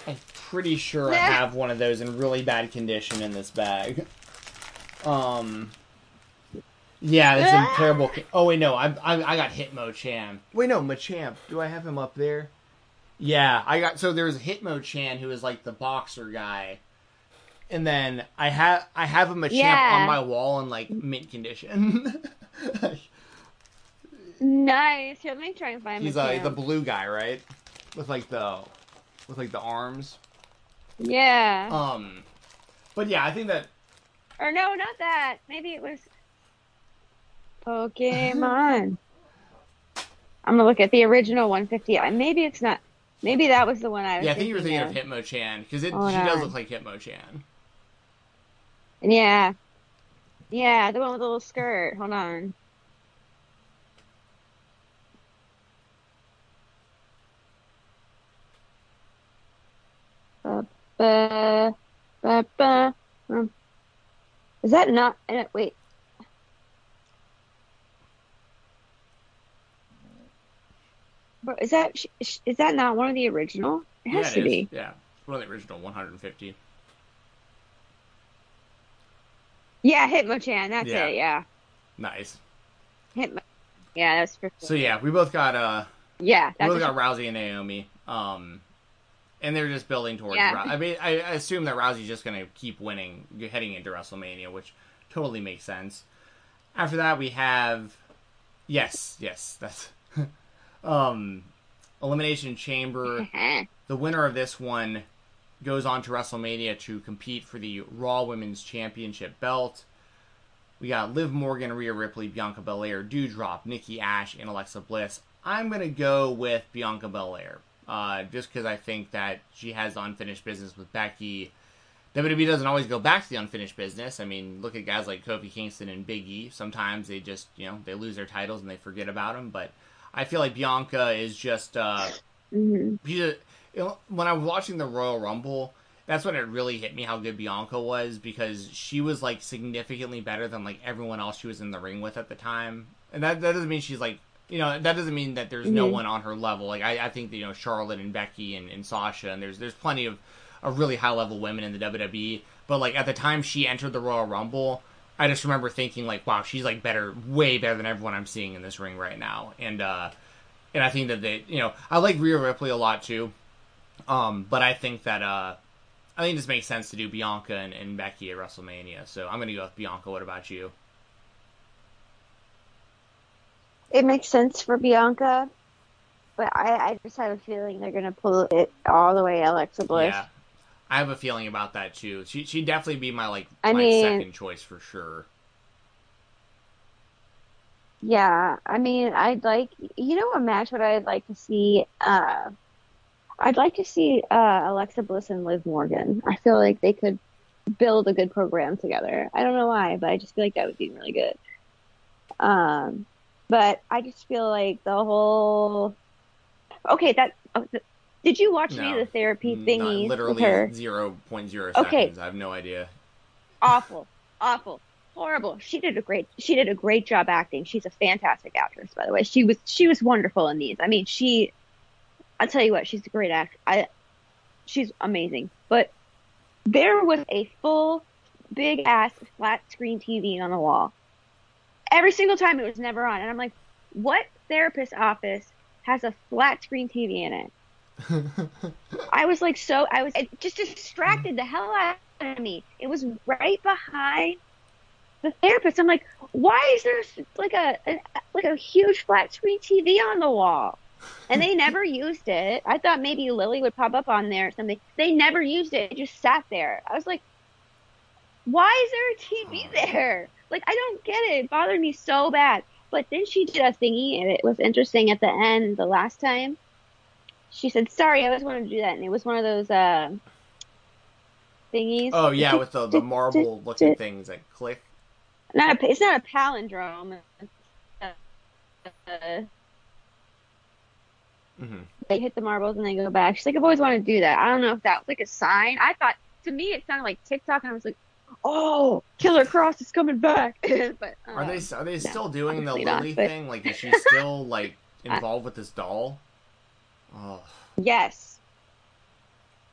I'm pretty sure I *laughs* have one of those in really bad condition in this bag. Um. Yeah, it's in terrible. Con- oh wait, no, I, I I got Hitmonchan. Wait, no, Machamp. Do I have him up there? Yeah, I got. So there's Hitmonchan who is like the boxer guy, and then I have I have a Machamp Yeah. on my wall in like mint condition. *laughs* Nice. Here, let me try and find him. He's uh, Machamp. the blue guy, right? With like the with like the arms. Yeah. Um but yeah, I think that Or no, not that. Maybe it was *laughs* Pokemon. I'm gonna look at the original 150. I- Maybe it's not. Maybe that was the one I was. yeah, I think you were thinking of. of Hitmonchan because she does look like Hitmonchan. Yeah. Yeah, the one with the little skirt. Hold on. Ba, ba, ba, ba. Is that not? uh, Wait. But Is that is that not one of the original? It has yeah, to it is. be. Yeah. One of the original 150. Yeah, Hitmonchan. That's Yeah. it. Yeah, Nice. Hitmo. Yeah, that's for sure. So yeah, we both got uh Yeah, we both got Rousey and Naomi. Um and they're just building towards Yeah. Rou- I mean I I assume that Rousey's just gonna keep winning heading into WrestleMania, which totally makes sense. After that we have Yes, yes, that's *laughs* um Elimination Chamber. The winner of this one goes on to WrestleMania to compete for the Raw Women's Championship belt. We got Liv Morgan, Rhea Ripley, Bianca Belair, Doudrop, Nikki Ash, and Alexa Bliss. I'm gonna go with Bianca Belair, uh, just because I think that she has unfinished business with Becky. WWE doesn't always go back to the unfinished business. I mean, look at guys like Kofi Kingston and Big E. Sometimes they just, you know, they lose their titles and they forget about them. But I feel like Bianca is just, uh, hmm you know, when I was watching the Royal Rumble, that's when it really hit me how good Bianca was because she was like significantly better than like everyone else she was in the ring with at the time. And that that doesn't mean she's like you know that doesn't mean that there's no Mhm. one on her level. Like I, I think that, you know Charlotte and Becky and, and Sasha and there's there's plenty of, of really high level women in the WWE. But like at the time she entered the Royal Rumble, I just remember thinking like wow she's like better way better than everyone I'm seeing in this ring right now. And uh and I think that they you know I like Rhea Ripley a lot too. Um, but I think that uh, I think it just makes sense to do Bianca and, and Becky at WrestleMania. So I'm gonna go with Bianca. What about you? It makes sense for Bianca, but I, I just have a feeling they're gonna pull it all the way Alexa Bliss. Yeah, I have a feeling about that too. She she'd definitely be my like I my mean- second choice for sure. Yeah, I mean, I'd like, you know, a match what I'd like to see. Uh, I'd like to see uh, Alexa Bliss and Liv Morgan. I feel like they could build a good program together. I don't know why, but I just feel like that would be really good. Um, but I just feel like the whole. Okay, that. Did you watch any of the therapy thingies literally zero point zero Okay. seconds. I have no idea. awful, awful, horrible. She did a great she did a great job acting. She's a fantastic actress, by the way. She was she was wonderful in these. I mean, she I'll tell you what, she's a great actor. I she's amazing. But there was a full big ass flat screen TV on the wall. Every single time it was never on. And I'm like, what therapist office has a flat screen TV in it? *laughs* I was like so I was it just distracted the hell out of me. It was right behind the therapist. I'm like, why is there like a, a like a huge flat screen TV on the wall? And they *laughs* never used it. I thought maybe Lily would pop up on there or something. They never used it. It just sat there. I was like, why is there a TV there? Like I don't get it. It bothered me so bad. But then she did a thingy, and it was interesting at the end. The last time, she said, "Sorry, I always wanted to do that," and it was one of those uh, thingies. oh yeah, with the, the *laughs* marble looking things that click. Not a, it's not a palindrome. It's, uh, hmm they hit the marbles and they go back. She's like, I've always wanted to do that. I don't know if that was like a sign. I thought to me it sounded like TikTok, and I was like, oh, Killer Kross is coming back. *laughs* but uh, Are they are they still doing the obviously not, Lily but- thing? Like, is she still like *laughs* involved with this doll? Oh, Yes.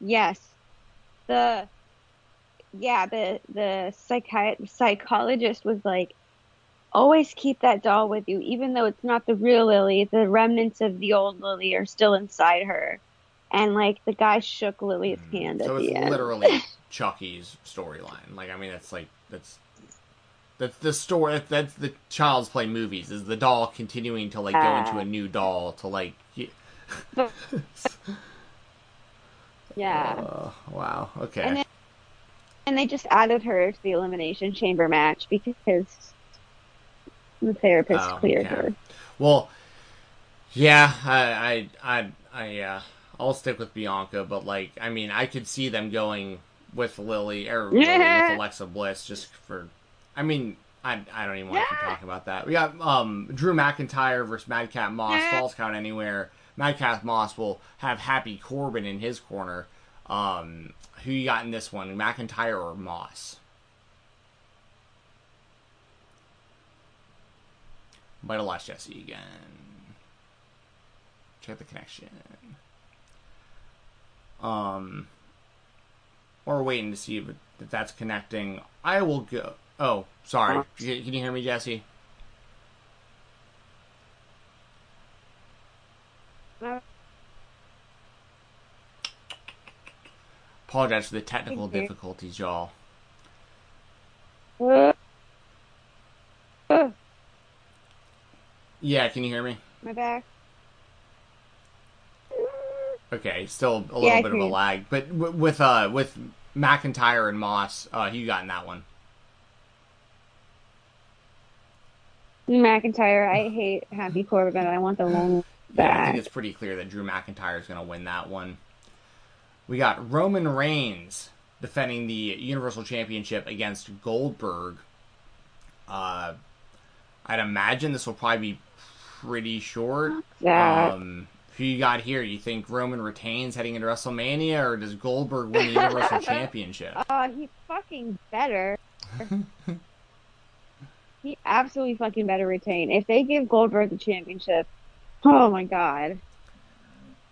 Yes. The yeah, the the psychi- psychologist was like always keep that doll with you even though it's not the real Lily, the remnants of the old Lily are still inside her. And like the guy shook Lily's hand Mm. so at it's the end. literally *laughs* Chucky's storyline. Like, I mean, that's like that's that's the story. That's the Child's Play movies. Is the doll continuing to like go into a new doll to like? Yeah. Uh, *laughs* wow. Okay. And then- And they just added her to the elimination chamber match because the therapist Oh, cleared okay. her. Well, yeah, I, I, I, I, uh, I'll stick with Bianca, but like, I mean, I could see them going with Lily or *laughs* Lily with Alexa Bliss just for. I mean, I, I don't even want to talking about that. We got um Drew McIntyre versus Madcap Moss. Falls count anywhere. Madcap Moss will have Happy Corbin in his corner. Um, who you got in this one, McIntyre or Moss? Might have lost Jesse again. Check the connection. Um, or waiting to see if, if that's connecting. I will go. Oh, sorry. Can can you hear me, Jesse? Apologize for the technical difficulties, y'all. Yeah, can you hear me? my back. Okay, still a little Yeah, bit of a lag, but w- with uh with McIntyre and Moss, uh, who you got in that one? McIntyre. I hate Happy Corbin. but I want the one Yeah, I think it's pretty clear that Drew McIntyre is going to win that one. We got Roman Reigns defending the Universal Championship against Goldberg. Uh, I'd imagine this will probably be pretty short. That Um, who you got here? You think Roman retains heading into WrestleMania, or does Goldberg win the Universal *laughs* Championship? uh, he fucking better. *laughs* he absolutely fucking better retain. If they give Goldberg the championship, oh my god.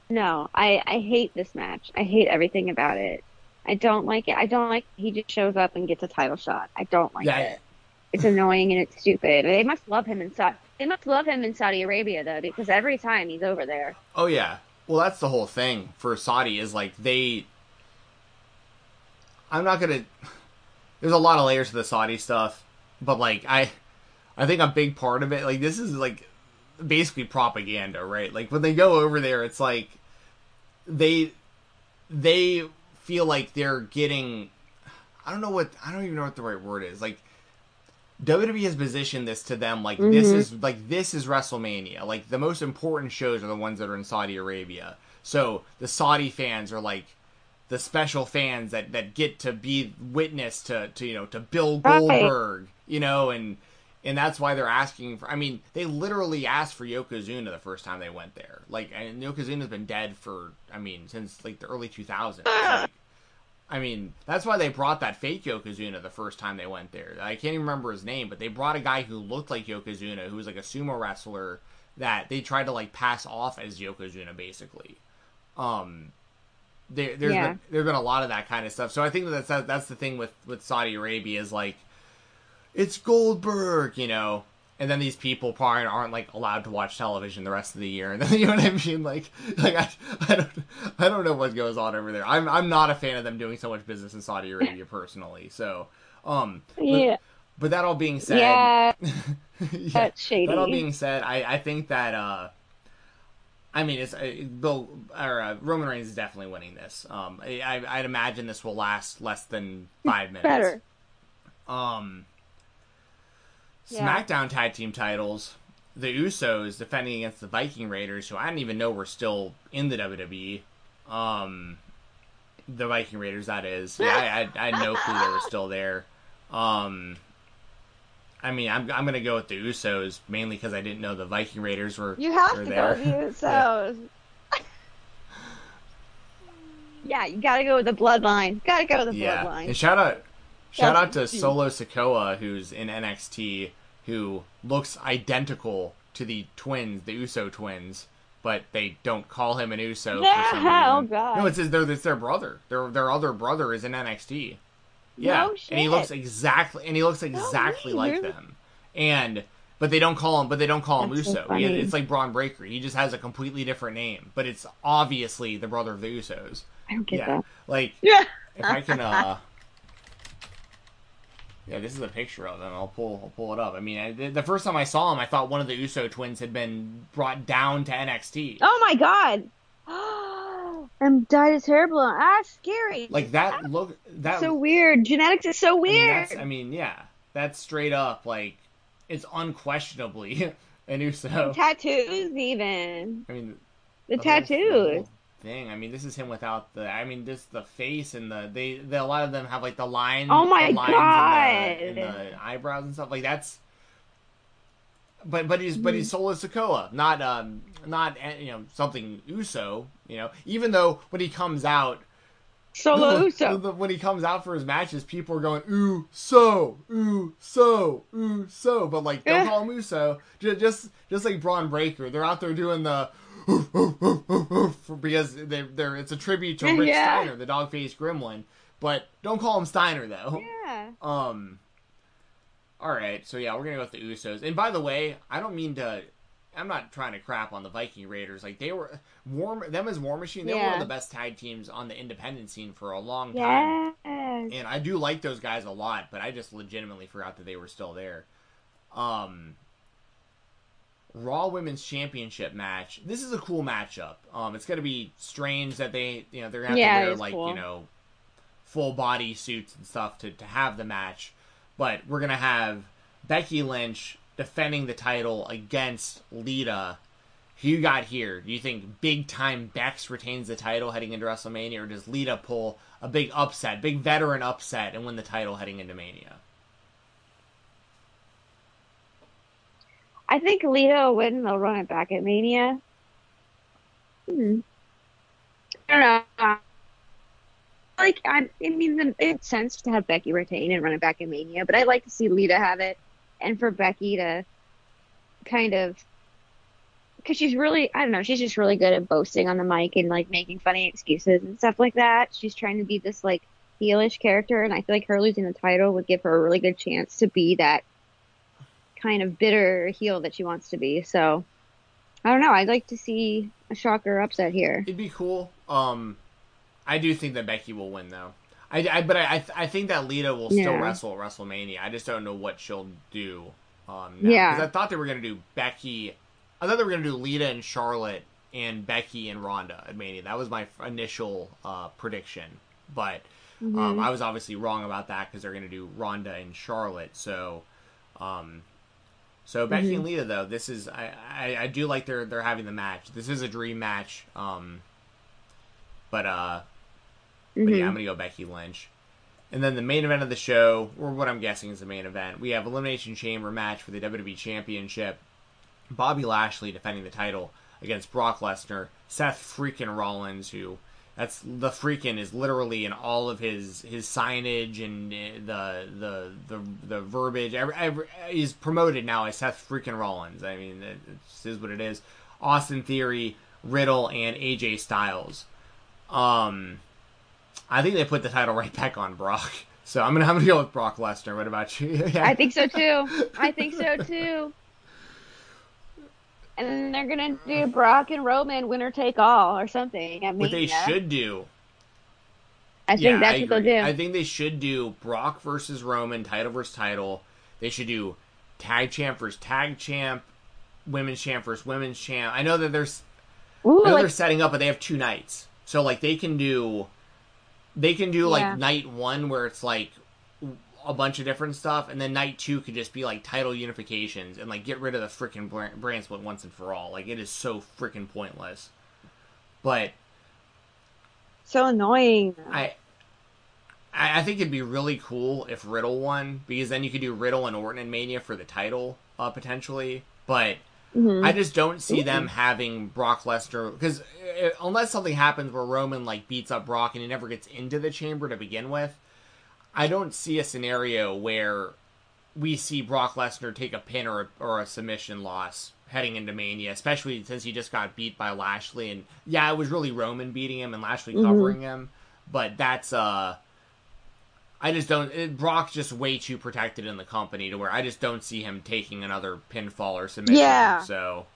No, I I hate this match. I hate everything about it. I don't like it. I don't like he just shows up and gets a title shot. I don't like Yeah. it. It's annoying and it's stupid. They must love him in Saudi. They must love him in Saudi Arabia though, because every time he's over there. Oh yeah. Well, that's the whole thing for Saudi is like they. I'm not gonna. *laughs* There's a lot of layers to the Saudi stuff, but like I, I think a big part of it, like this is like basically propaganda, right? Like when they go over there, it's like they they feel like they're getting. I don't know what I don't even know what the right word is. Like WWE has positioned this to them like this Mhm. is like this is WrestleMania. Like the most important shows are the ones that are in Saudi Arabia. So the Saudi fans are like the special fans that that get to be witness to to you know to Bill Right. Goldberg, you know, and and that's why they're asking for. I mean, they literally asked for Yokozuna the first time they went there. Like, and Yokozuna's been dead for I mean since like the early 2000s. Like, I mean, that's why they brought that fake Yokozuna the first time they went there. I can't even remember his name, but they brought a guy who looked like Yokozuna, who was like a sumo wrestler that they tried to like pass off as Yokozuna, basically. Um, there, there's Yeah. been, there's been a lot of that kind of stuff. So I think that that's that's the thing with with Saudi Arabia is like, it's Goldberg, you know. And then these people probably aren't like allowed to watch television the rest of the year, and *laughs* then you know what I mean. Like, like I, I don't, I don't know what goes on over there. I'm, I'm not a fan of them doing so much business in Saudi Arabia *laughs* personally. So, um, but, Yeah, but that all being said, yeah, *laughs* yeah, that's shady. that all being said, I, I think that, uh, I mean, it's uh, Bill or uh, Roman Reigns is definitely winning this. Um, I, I, I'd imagine this will last less than five minutes. better. Um, Yeah. SmackDown Tag Team titles. The Usos defending against the Viking Raiders, who I didn't even know were still in the WWE. Um, the Viking Raiders, that is. Yeah, I, I, I had no clue they were still there. Um, I mean, I'm I'm gonna go with the Usos mainly because I didn't know the Viking Raiders were You have were to there. go with the *laughs* Usos. yeah, you gotta go with the bloodline. Gotta go with the Yeah, bloodline. and shout out, shout That's- out to Solo Sikoa, who's in NXT, who looks identical to the twins, the Uso twins, but they don't call him an Uso. Yeah, for some *laughs* oh. God. No, it's his, their, it's their brother. Their their other brother is in NXT. Yeah, No and he looks exactly, and he looks exactly way, like them. And but they don't call him, but they don't call him That's so Uso. Funny. it's like Bron Breakker. He just has a completely different name, but it's obviously the brother of the Usos. I don't get yeah, that. like Yeah. if I can, uh, *laughs* yeah, this is a picture of him. I'll pull, I'll pull it up. I mean, I, the first time I saw him, I thought one of the Uso twins had been brought down to NXT. Oh my god. *gasps* and dyed his hair blonde. Ah, scary. Like that look, that so weird. Genetics is so I mean, weird. that's, I mean, yeah, that's straight up like it's unquestionably *laughs* an Uso. tattoos, even I mean, the the the tattoos. Thing. I mean, this is him without the. I mean, this the face and the they. The, a lot of them have like the line. Oh my God. And the, and the eyebrows and stuff like that's. But but he's but he's Solo Sikoa, not um not eh, you know something Uso. You know, even though when he comes out, Solo *laughs* Uso. when he comes out for his matches, people are going ooh so ooh so ooh so, but like don't call him Uso. Just just just like Bron Breakker, they're out there doing the *laughs* because they they're it's a tribute to *laughs* Rick Yeah. Steiner, the dog faced gremlin. But don't call him Steiner though. Yeah. Um. All right, so yeah, we're gonna go with the Usos. And by the way, I don't mean to. I'm not trying to crap on the Viking Raiders. Like they were warm. Them as War Machine. They were one of the best tag teams on the independent scene for a long time. Yes. And I do like those guys a lot, but I just legitimately forgot that they were still there. Um. Raw Women's Championship match. This is a cool matchup. Um, it's gonna be strange that they, you know, they're gonna have Yeah, to wear like cool. you know, full body suits and stuff to to have the match. But we're gonna have Becky Lynch defending the title against Lita. Who you got here? Do you think big time Bex retains the title heading into WrestleMania, or does Lita pull a big upset, big veteran upset, and win the title heading into Mania? I think Lita will win. They'll run it back at Mania. Hmm. I don't know. Like I, I mean, it makes sense to have Becky retain and run it back at Mania, but I'd like to see Lita have it, and for Becky to kind of because she's really I don't know she's just really good at boasting on the mic and like making funny excuses and stuff like that. She's trying to be this like heelish character, and I feel like her losing the title would give her a really good chance to be that kind of bitter heel that she wants to be. So I don't know. I'd like to see a shocker upset here. It'd be cool. Um, I do think that Becky will win though. I, I but I I think that Lita will still Yeah. wrestle at WrestleMania. I just don't know what she'll do. Um, now. Yeah. 'Cause I thought they were gonna do Becky. I thought they were gonna do Lita and Charlotte and Becky and Ronda at Mania. That was my initial uh, prediction, but Mm-hmm. um, I was obviously wrong about that because they're gonna do Ronda and Charlotte. So, um, so Becky Mm-hmm. and Lita though, this is I, I I do like they're they're having the match. This is a dream match. Um, but uh, Mm-hmm. yeah, I'm gonna go Becky Lynch. And then the main event of the show, or what I'm guessing is the main event, we have Elimination Chamber match for the WWE Championship. Bobby Lashley defending the title against Brock Lesnar. Seth freaking Rollins, who that's the freaking is literally in all of his his signage and uh, the the the the verbiage. Every, every, he's promoted now as Seth freaking Rollins. I mean, it, is what it is. Austin Theory, Riddle, and AJ Styles. Um, I think they put the title right back on Brock. *laughs* So I'm gonna I'm gonna go with Brock Lesnar. What about you? *laughs* I think so too. I think so too. And then they're gonna do Brock and Roman winner take all or something. I mean, what they should do. I think yeah, that's I what they'll do. I think they should do Brock versus Roman, title versus title. They should do tag champ versus tag champ, women's champ versus women's champ. I know that there's Ooh, I know they're setting up, but they have two nights, so like they can do, they can do Yeah. like night one where it's like a bunch of different stuff, and then night two could just be like title unifications and like get rid of the freaking brand, brand split once and for all. Like it is so freaking pointless. But so annoying. I, I I think it'd be really cool if Riddle won because then you could do Riddle and Orton and Mania for the title uh, potentially. But Mhm. I just don't see them having Brock Lesnar because unless something happens where Roman like beats up Brock and he never gets into the chamber to begin with, I don't see a scenario where we see Brock Lesnar take a pin or or a submission loss heading into Mania, especially since he just got beat by Lashley and yeah, it was really Roman beating him and Lashley covering him, but that's uh I just don't. It, Brock's just way too protected in the company to where I just don't see him taking another pinfall or submission. Yeah. So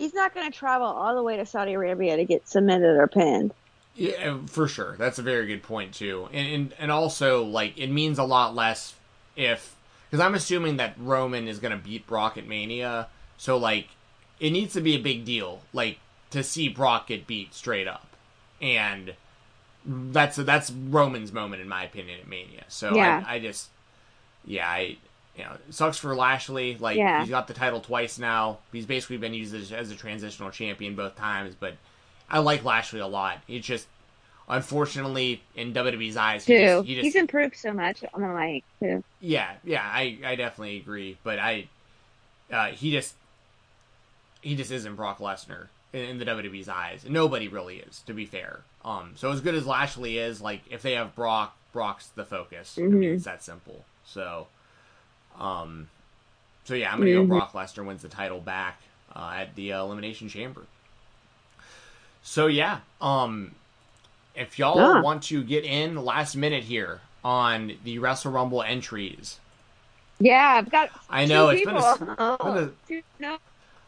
He's not gonna travel all the way to Saudi Arabia to get submitted or pinned. Yeah, for sure, that's a very good point too. And and, and also like it means a lot less if because I'm assuming that Roman is gonna beat Brock at Mania. So like it needs to be a big deal, like to see Brock get beat straight up, and that's that's Roman's moment in my opinion at Mania. So Yeah. I, I just yeah I you know sucks for Lashley. Like Yeah. he's got the title twice now. He's basically been used as, as a transitional champion both times, but I like Lashley a lot. It's just unfortunately in WWE's eyes he Too. just, he just He's improved so much on the mic too. yeah, yeah, I, I definitely agree, but I, uh, he just, he just isn't Brock Lesnar in, in the WWE's eyes. Nobody really is, to be fair. Um, so as good as Lashley is, like if they have Brock, Brock's the focus. I mean, Mhm. it's that simple. So, um, so yeah, I'm gonna Mhm. go Brock Lesnar wins the title back uh, at the uh, Elimination Chamber. So yeah, um, if y'all Yeah. want to get in last minute here on the Wrestle Rumble entries, Yeah, I've got. I know it's been a, it's *laughs* been a Two- no,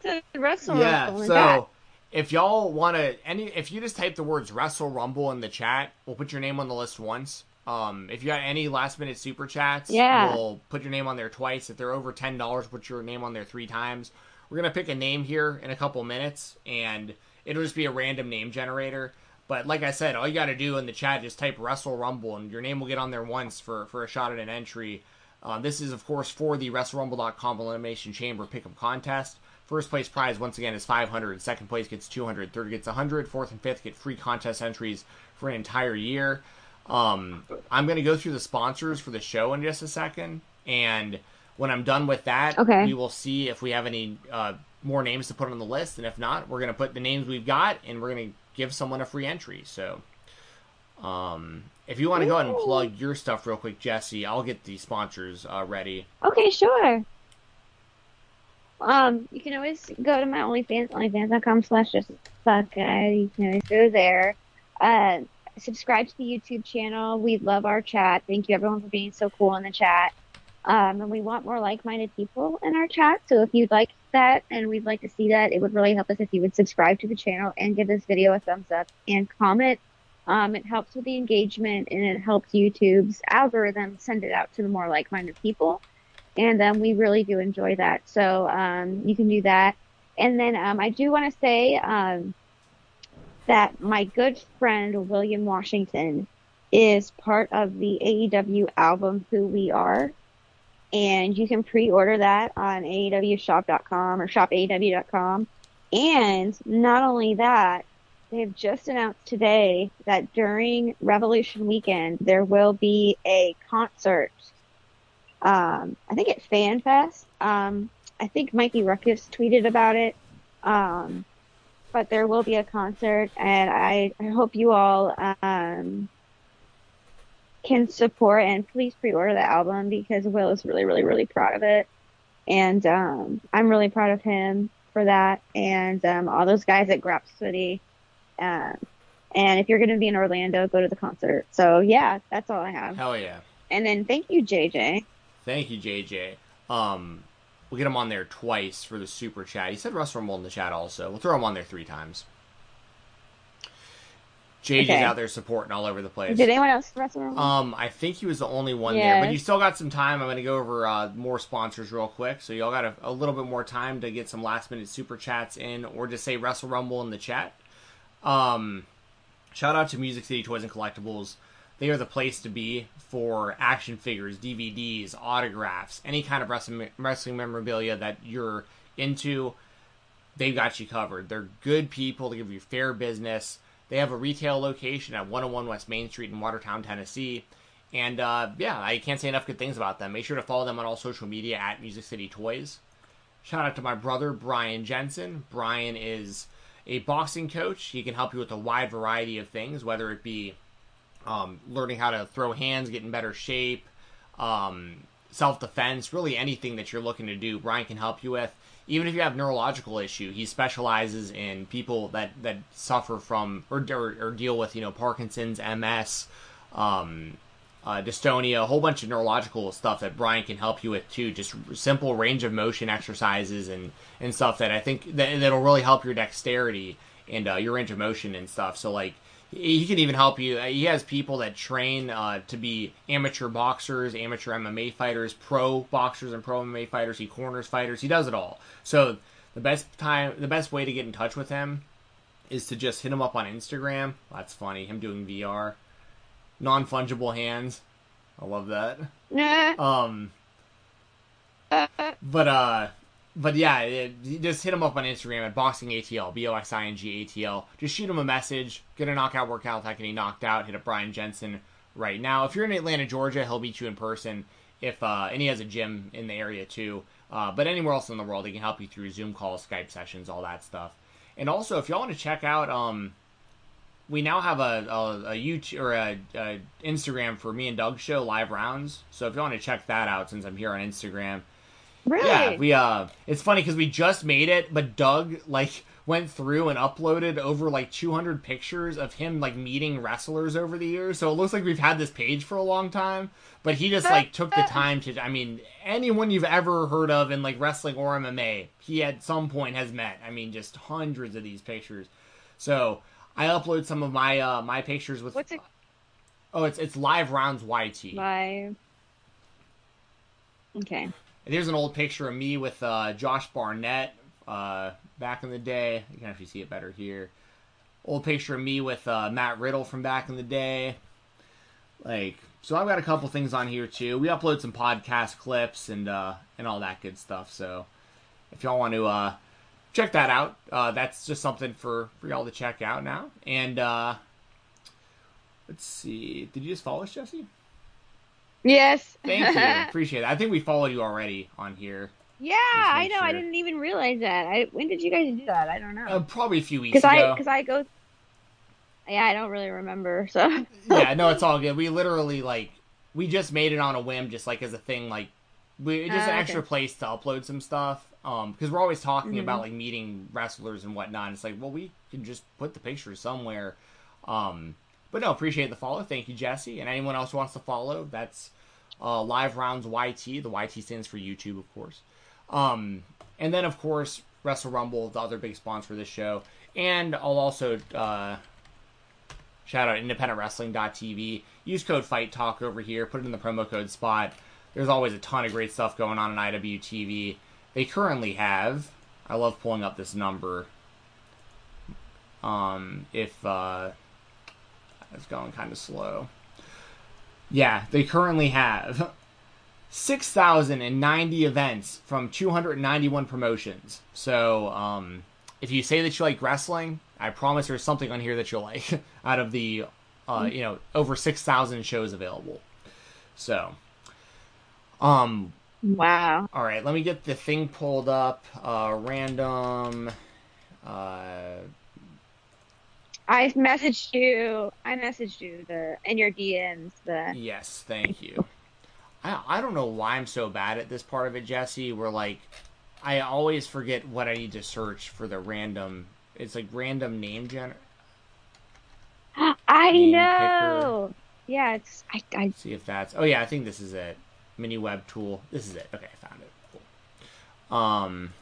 to wrestle. yeah. Rumble So that. if y'all want to, any if you just type the words Wrestle Rumble in the chat, we'll put your name on the list once. Um, if you got any last minute super chats, Yeah. we'll put your name on there twice. If they're over ten dollars, put your name on there three times. We're gonna pick a name here in a couple minutes, and it'll just be a random name generator. But like I said, all you got to do in the chat is type Wrestle Rumble, and your name will get on there once for for a shot at an entry. Uh, this is, of course, for the WrestleRumble.com Elimination Chamber Pick'em contest. First place prize, once again, is 500. Second place gets 200. Third gets 100. Fourth and fifth get free contest entries for an entire year. Um, I'm going to go through the sponsors for the show in just a second. And when I'm done with that, Okay. we will see if we have any uh, more names to put on the list. And if not, we're going to put the names we've got and we're going to give someone a free entry. So um, if you want to go ahead and plug your stuff real quick, Jesse, I'll get the sponsors uh, ready. Okay, sure. Um, you can always go to my OnlyFans, OnlyFans.com slash just. You can always go there. Uh, subscribe to the YouTube channel. We love our chat. Thank you everyone for being so cool in the chat. Um, and we want more like-minded people in our chat. So if you'd like that and we'd like to see that, it would really help us if you would subscribe to the channel and give this video a thumbs up and comment. Um, it helps with the engagement and it helps YouTube's algorithm send it out to the more like-minded people and um, we really do enjoy that. So um, you can do that. And then um, I do want to say um, that my good friend William Washington is part of the AEW album Who We Are. And you can pre-order that on AEWshop.com or shopaew.com. And not only that, they have just announced today that during Revolution Weekend there will be a concert um, I think at FanFest. Um, I think Mikey Rukus tweeted about it. Um, but there will be a concert, and I, I hope you all um, can support and please pre-order the album because Will is really, really, really proud of it, and um, I'm really proud of him for that, and um, all those guys at Grap City. Um, and if you're going to be in Orlando, go to the concert. So yeah, that's all I have. Hell yeah. And then thank you, JJ. Thank you, JJ. Um, we'll get him on there twice for the super chat. He said Wrestle Rumble in the chat also. We'll throw him on there three times. JJ's Okay. out there supporting all over the place. Did anyone else wrestle? Um, I think he was the only one there, but you still got some time. I'm going to go over uh, more sponsors real quick, so y'all got a, a little bit more time to get some last minute super chats in, or just say Wrestle Rumble in the chat. Um, shout out to Music City Toys and Collectibles. They are the place to be for action figures, DVDs, autographs, any kind of wrestling, wrestling memorabilia that you're into. They've got you covered. They're good people. They give you fair business. They have a retail location at 101 West Main Street in Watertown, Tennessee. And uh, yeah, I can't say enough good things about them. Make sure to follow them on all social media at Music City Toys. Shout out to my brother, Brian Jensen. Brian is a boxing coach. He can help you with a wide variety of things, whether it be um, learning how to throw hands, get in better shape, um, self defense, really anything that you're looking to do, Brian can help you with. Even if you have neurological issue, he specializes in people that, that suffer from or, or, or deal with you know Parkinson's, MS, um, uh, dystonia, a whole bunch of neurological stuff that Brian can help you with too. Just simple range of motion exercises and, and stuff that I think that that'll really help your dexterity and uh, your range of motion and stuff. So like he can even help you. uh, He has people that train uh, to be amateur boxers, amateur MMA fighters, pro boxers, and pro MMA fighters. He corners fighters. He does it all. So the best time, the best way to get in touch with him is to just hit him up on Instagram. That's funny. Him doing VR, non fungible hands. I love that. Um, but uh, but yeah, it, just hit him up on Instagram at boxing ATL, B O X I N G A T L. Just shoot him a message. Get a knockout workout without getting knocked out. Hit up Brian Jensen right now. If you're in Atlanta, Georgia, he'll meet you in person. If uh, and he has a gym in the area too. Uh, but anywhere else in the world, he can help you through Zoom calls, Skype sessions, all that stuff. And also, if y'all want to check out, um, we now have a, a, a YouTube or a, a Instagram for me and Doug show live rounds. So if you want to check that out, since I'm here on Instagram, Really? yeah, we uh, it's funny because we just made it, but Doug like went through and uploaded over like 200 pictures of him like meeting wrestlers over the years. So it looks like we've had this page for a long time, but he just like took the time to. I mean, anyone you've ever heard of in like wrestling or MMA, he at some point has met. I mean, just hundreds of these pictures. So I upload some of my uh my pictures with. What's it Oh, it's it's live rounds YT. live? Okay. And Here's an old picture of me with uh, Josh Barnett uh, back in the day. You can actually see it better here. Old picture of me with uh, Matt Riddle from back in the day. Like so I've got a couple things on here too. We upload some podcast clips and uh, and all that good stuff. So if y'all want to uh, check that out, uh, that's just something for for y'all to check out now. And let's see, did you just follow us, Jesse? Yes. Thank you, *laughs* appreciate it. I think we followed you already on here. Yeah, I know. sure. I didn't even realize that. I when did you guys do that? I don't know. Uh, probably a few weeks Because ago. I because I go. Yeah, I don't really remember. So *laughs* yeah, no, it's all good. We literally like we just made it on a whim, just like as a thing, like we just Ah, an okay. extra place to upload some stuff. Um, because we're always talking Mhm. about like meeting wrestlers and whatnot. It's like, well, we can just put the pictures somewhere. Um, but no, appreciate the follow. Thank you, Jesse, and anyone else who wants to follow. That's uh, Live Rounds YT. The YT stands for YouTube, of course. Um, and then of course Wrestle Rumble, the other big sponsor of this show, and I'll also uh, shout out independentwrestling.tv. Use code Fight Talk over here. Put it in the promo code spot. There's always a ton of great stuff going on in IWTV. They currently have. I love pulling up this number. Um, if uh, it's going kind of slow. Yeah, they currently have 6,090 events from 291 promotions. So, um, if you say that you like wrestling, I promise there's something on here that you'll like *laughs* out of the, uh, you know, over 6,000 shows available. So, um, wow. all right, let me get the thing pulled up. Uh, random. Uh, I messaged you. I messaged you the in your DMs the. yes, thank you. I I don't know why I'm so bad at this part of it, Jesse. Where like, I always forget what I need to search for the random. It's like random name gener. I Name know. Yeah, it's I. I See if that's. Oh yeah, I think this is it. Mini web tool. This is it. Okay, I found it. Cool. Um.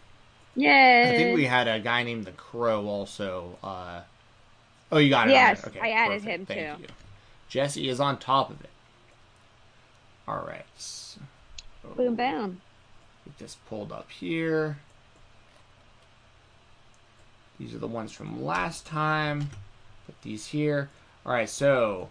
yeah. I think we had a guy named the Crow also. Uh, oh, you got it. Yes, okay, I added perfect. him, Thank too. You. Jesse is on top of it. All right. So, Boom, boom. Get this pulled up here. These are the ones from last time. Put these here. All right. So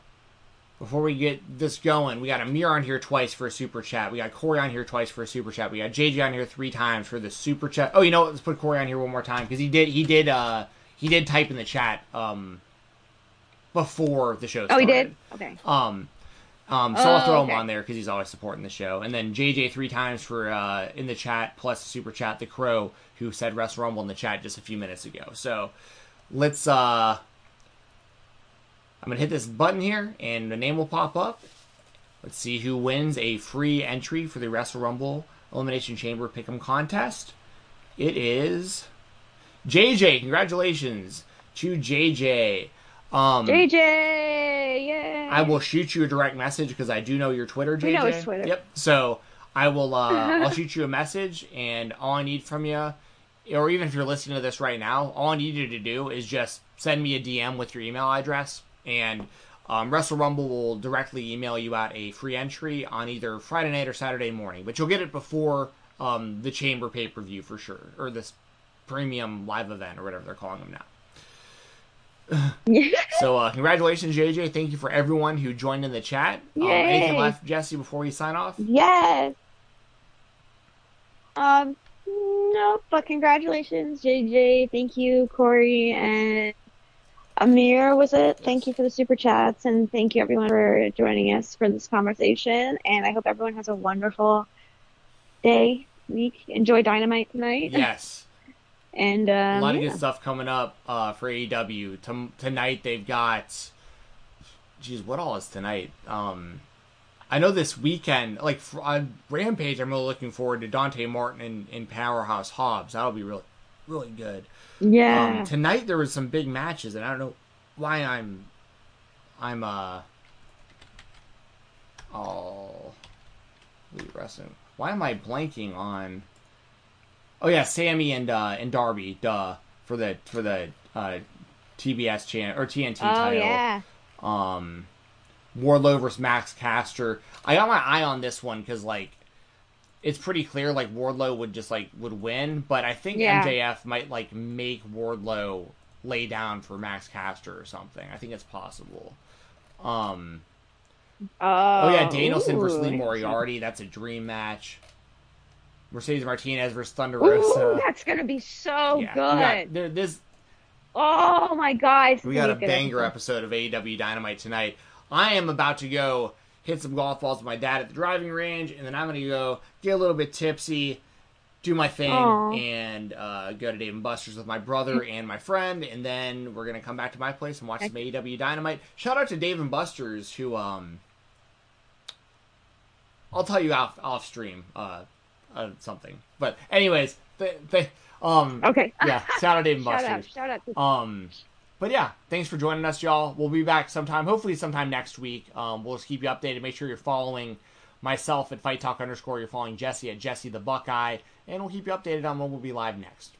before we get this going, we got Amir on here twice for a super chat. We got Corey on here twice for a super chat. We got JJ on here three times for the super chat. Oh, you know what? Let's put Corey on here one more time because he did he did uh he did type in the chat um before the show Started. Oh, he did. Okay. Um, um, so I'll Oh, throw okay. him on there because he's always supporting the show. And then JJ three times for uh, in the chat plus super chat the crow who said Wrestle Rumble in the chat just a few minutes ago. So let's uh, I'm gonna hit this button here and the name will pop up. Let's see who wins a free entry for the Wrestle Rumble Elimination Chamber Pick'em contest. It is JJ. Congratulations to JJ. Um, JJ, yay! I will shoot you a direct message because I do know your Twitter, JJ. We know his Twitter. Yep. So I will. Uh, *laughs* I'll shoot you a message, and all I need from you, or even if you're listening to this right now, all I need you to do is just send me a DM with your email address, and um, Wrestle Rumble will directly email you out a free entry on either Friday night or Saturday morning. But you'll get it before um, the Chamber pay per view for sure, or this premium live event or whatever they're calling them now. *laughs* So uh, congratulations, JJ. Thank you for everyone who joined in the chat. Um, anything left, Jesse, before we sign off? yes. Um, no, but congratulations, JJ. Thank you, Corey and Amir. Was it? Thank you for the super chats, and thank you everyone for joining us for this conversation. And I hope everyone has a wonderful day, week. Enjoy Dynamite tonight. Yes. And um, a lot of yeah. good stuff coming up uh, for AEW. Tom tonight they've got. Geez, what all is tonight? Um, I know this weekend, like on Rampage, I'm really looking forward to Dante Martin and, and Powerhouse Hobbs. That'll be really, really good. yeah. Um, tonight there was some big matches, and I don't know why I'm, I'm uh, oh, wrestling. Why am I blanking on? Oh yeah, Sammy and uh, and Darby, duh, for the for the uh, TBS channel or TNT oh title. yeah. Um, Wardlow versus Max Caster. I got my eye on this one because like it's pretty clear like Wardlow would just like would win, but I think Yeah. MJF might like make Wardlow lay down for Max Caster or something. I think it's possible. Um, Oh, Oh yeah, Danielson versus ooh. Lee Moriarty. That's a dream match. Mercedes Martinez versus Thunder Ooh, that's gonna be so yeah, good. Got, this Oh my god, we got a banger episode of AEW Dynamite tonight. I am about to go hit some golf balls with my dad at the driving range, and then I'm going to go get a little bit tipsy, do my thing, Aw. and uh, go to Dave and Buster's with my brother and my friend, and then we're going to come back to my place and watch some AEW Dynamite. Shout out to Dave and Buster's, who um, I'll tell you off off stream uh, uh something. But anyways, they, they um Okay. *laughs* yeah, shout out Dave and shout Buster's. out, shout out. To- Um, but yeah, thanks for joining us, y'all. We'll be back sometime, hopefully sometime next week. Um, we'll just keep you updated. Make sure you're following myself at Fight Talk underscore. You're following Jesse at Jesse the Buckeye, and we'll keep you updated on when we'll be live next.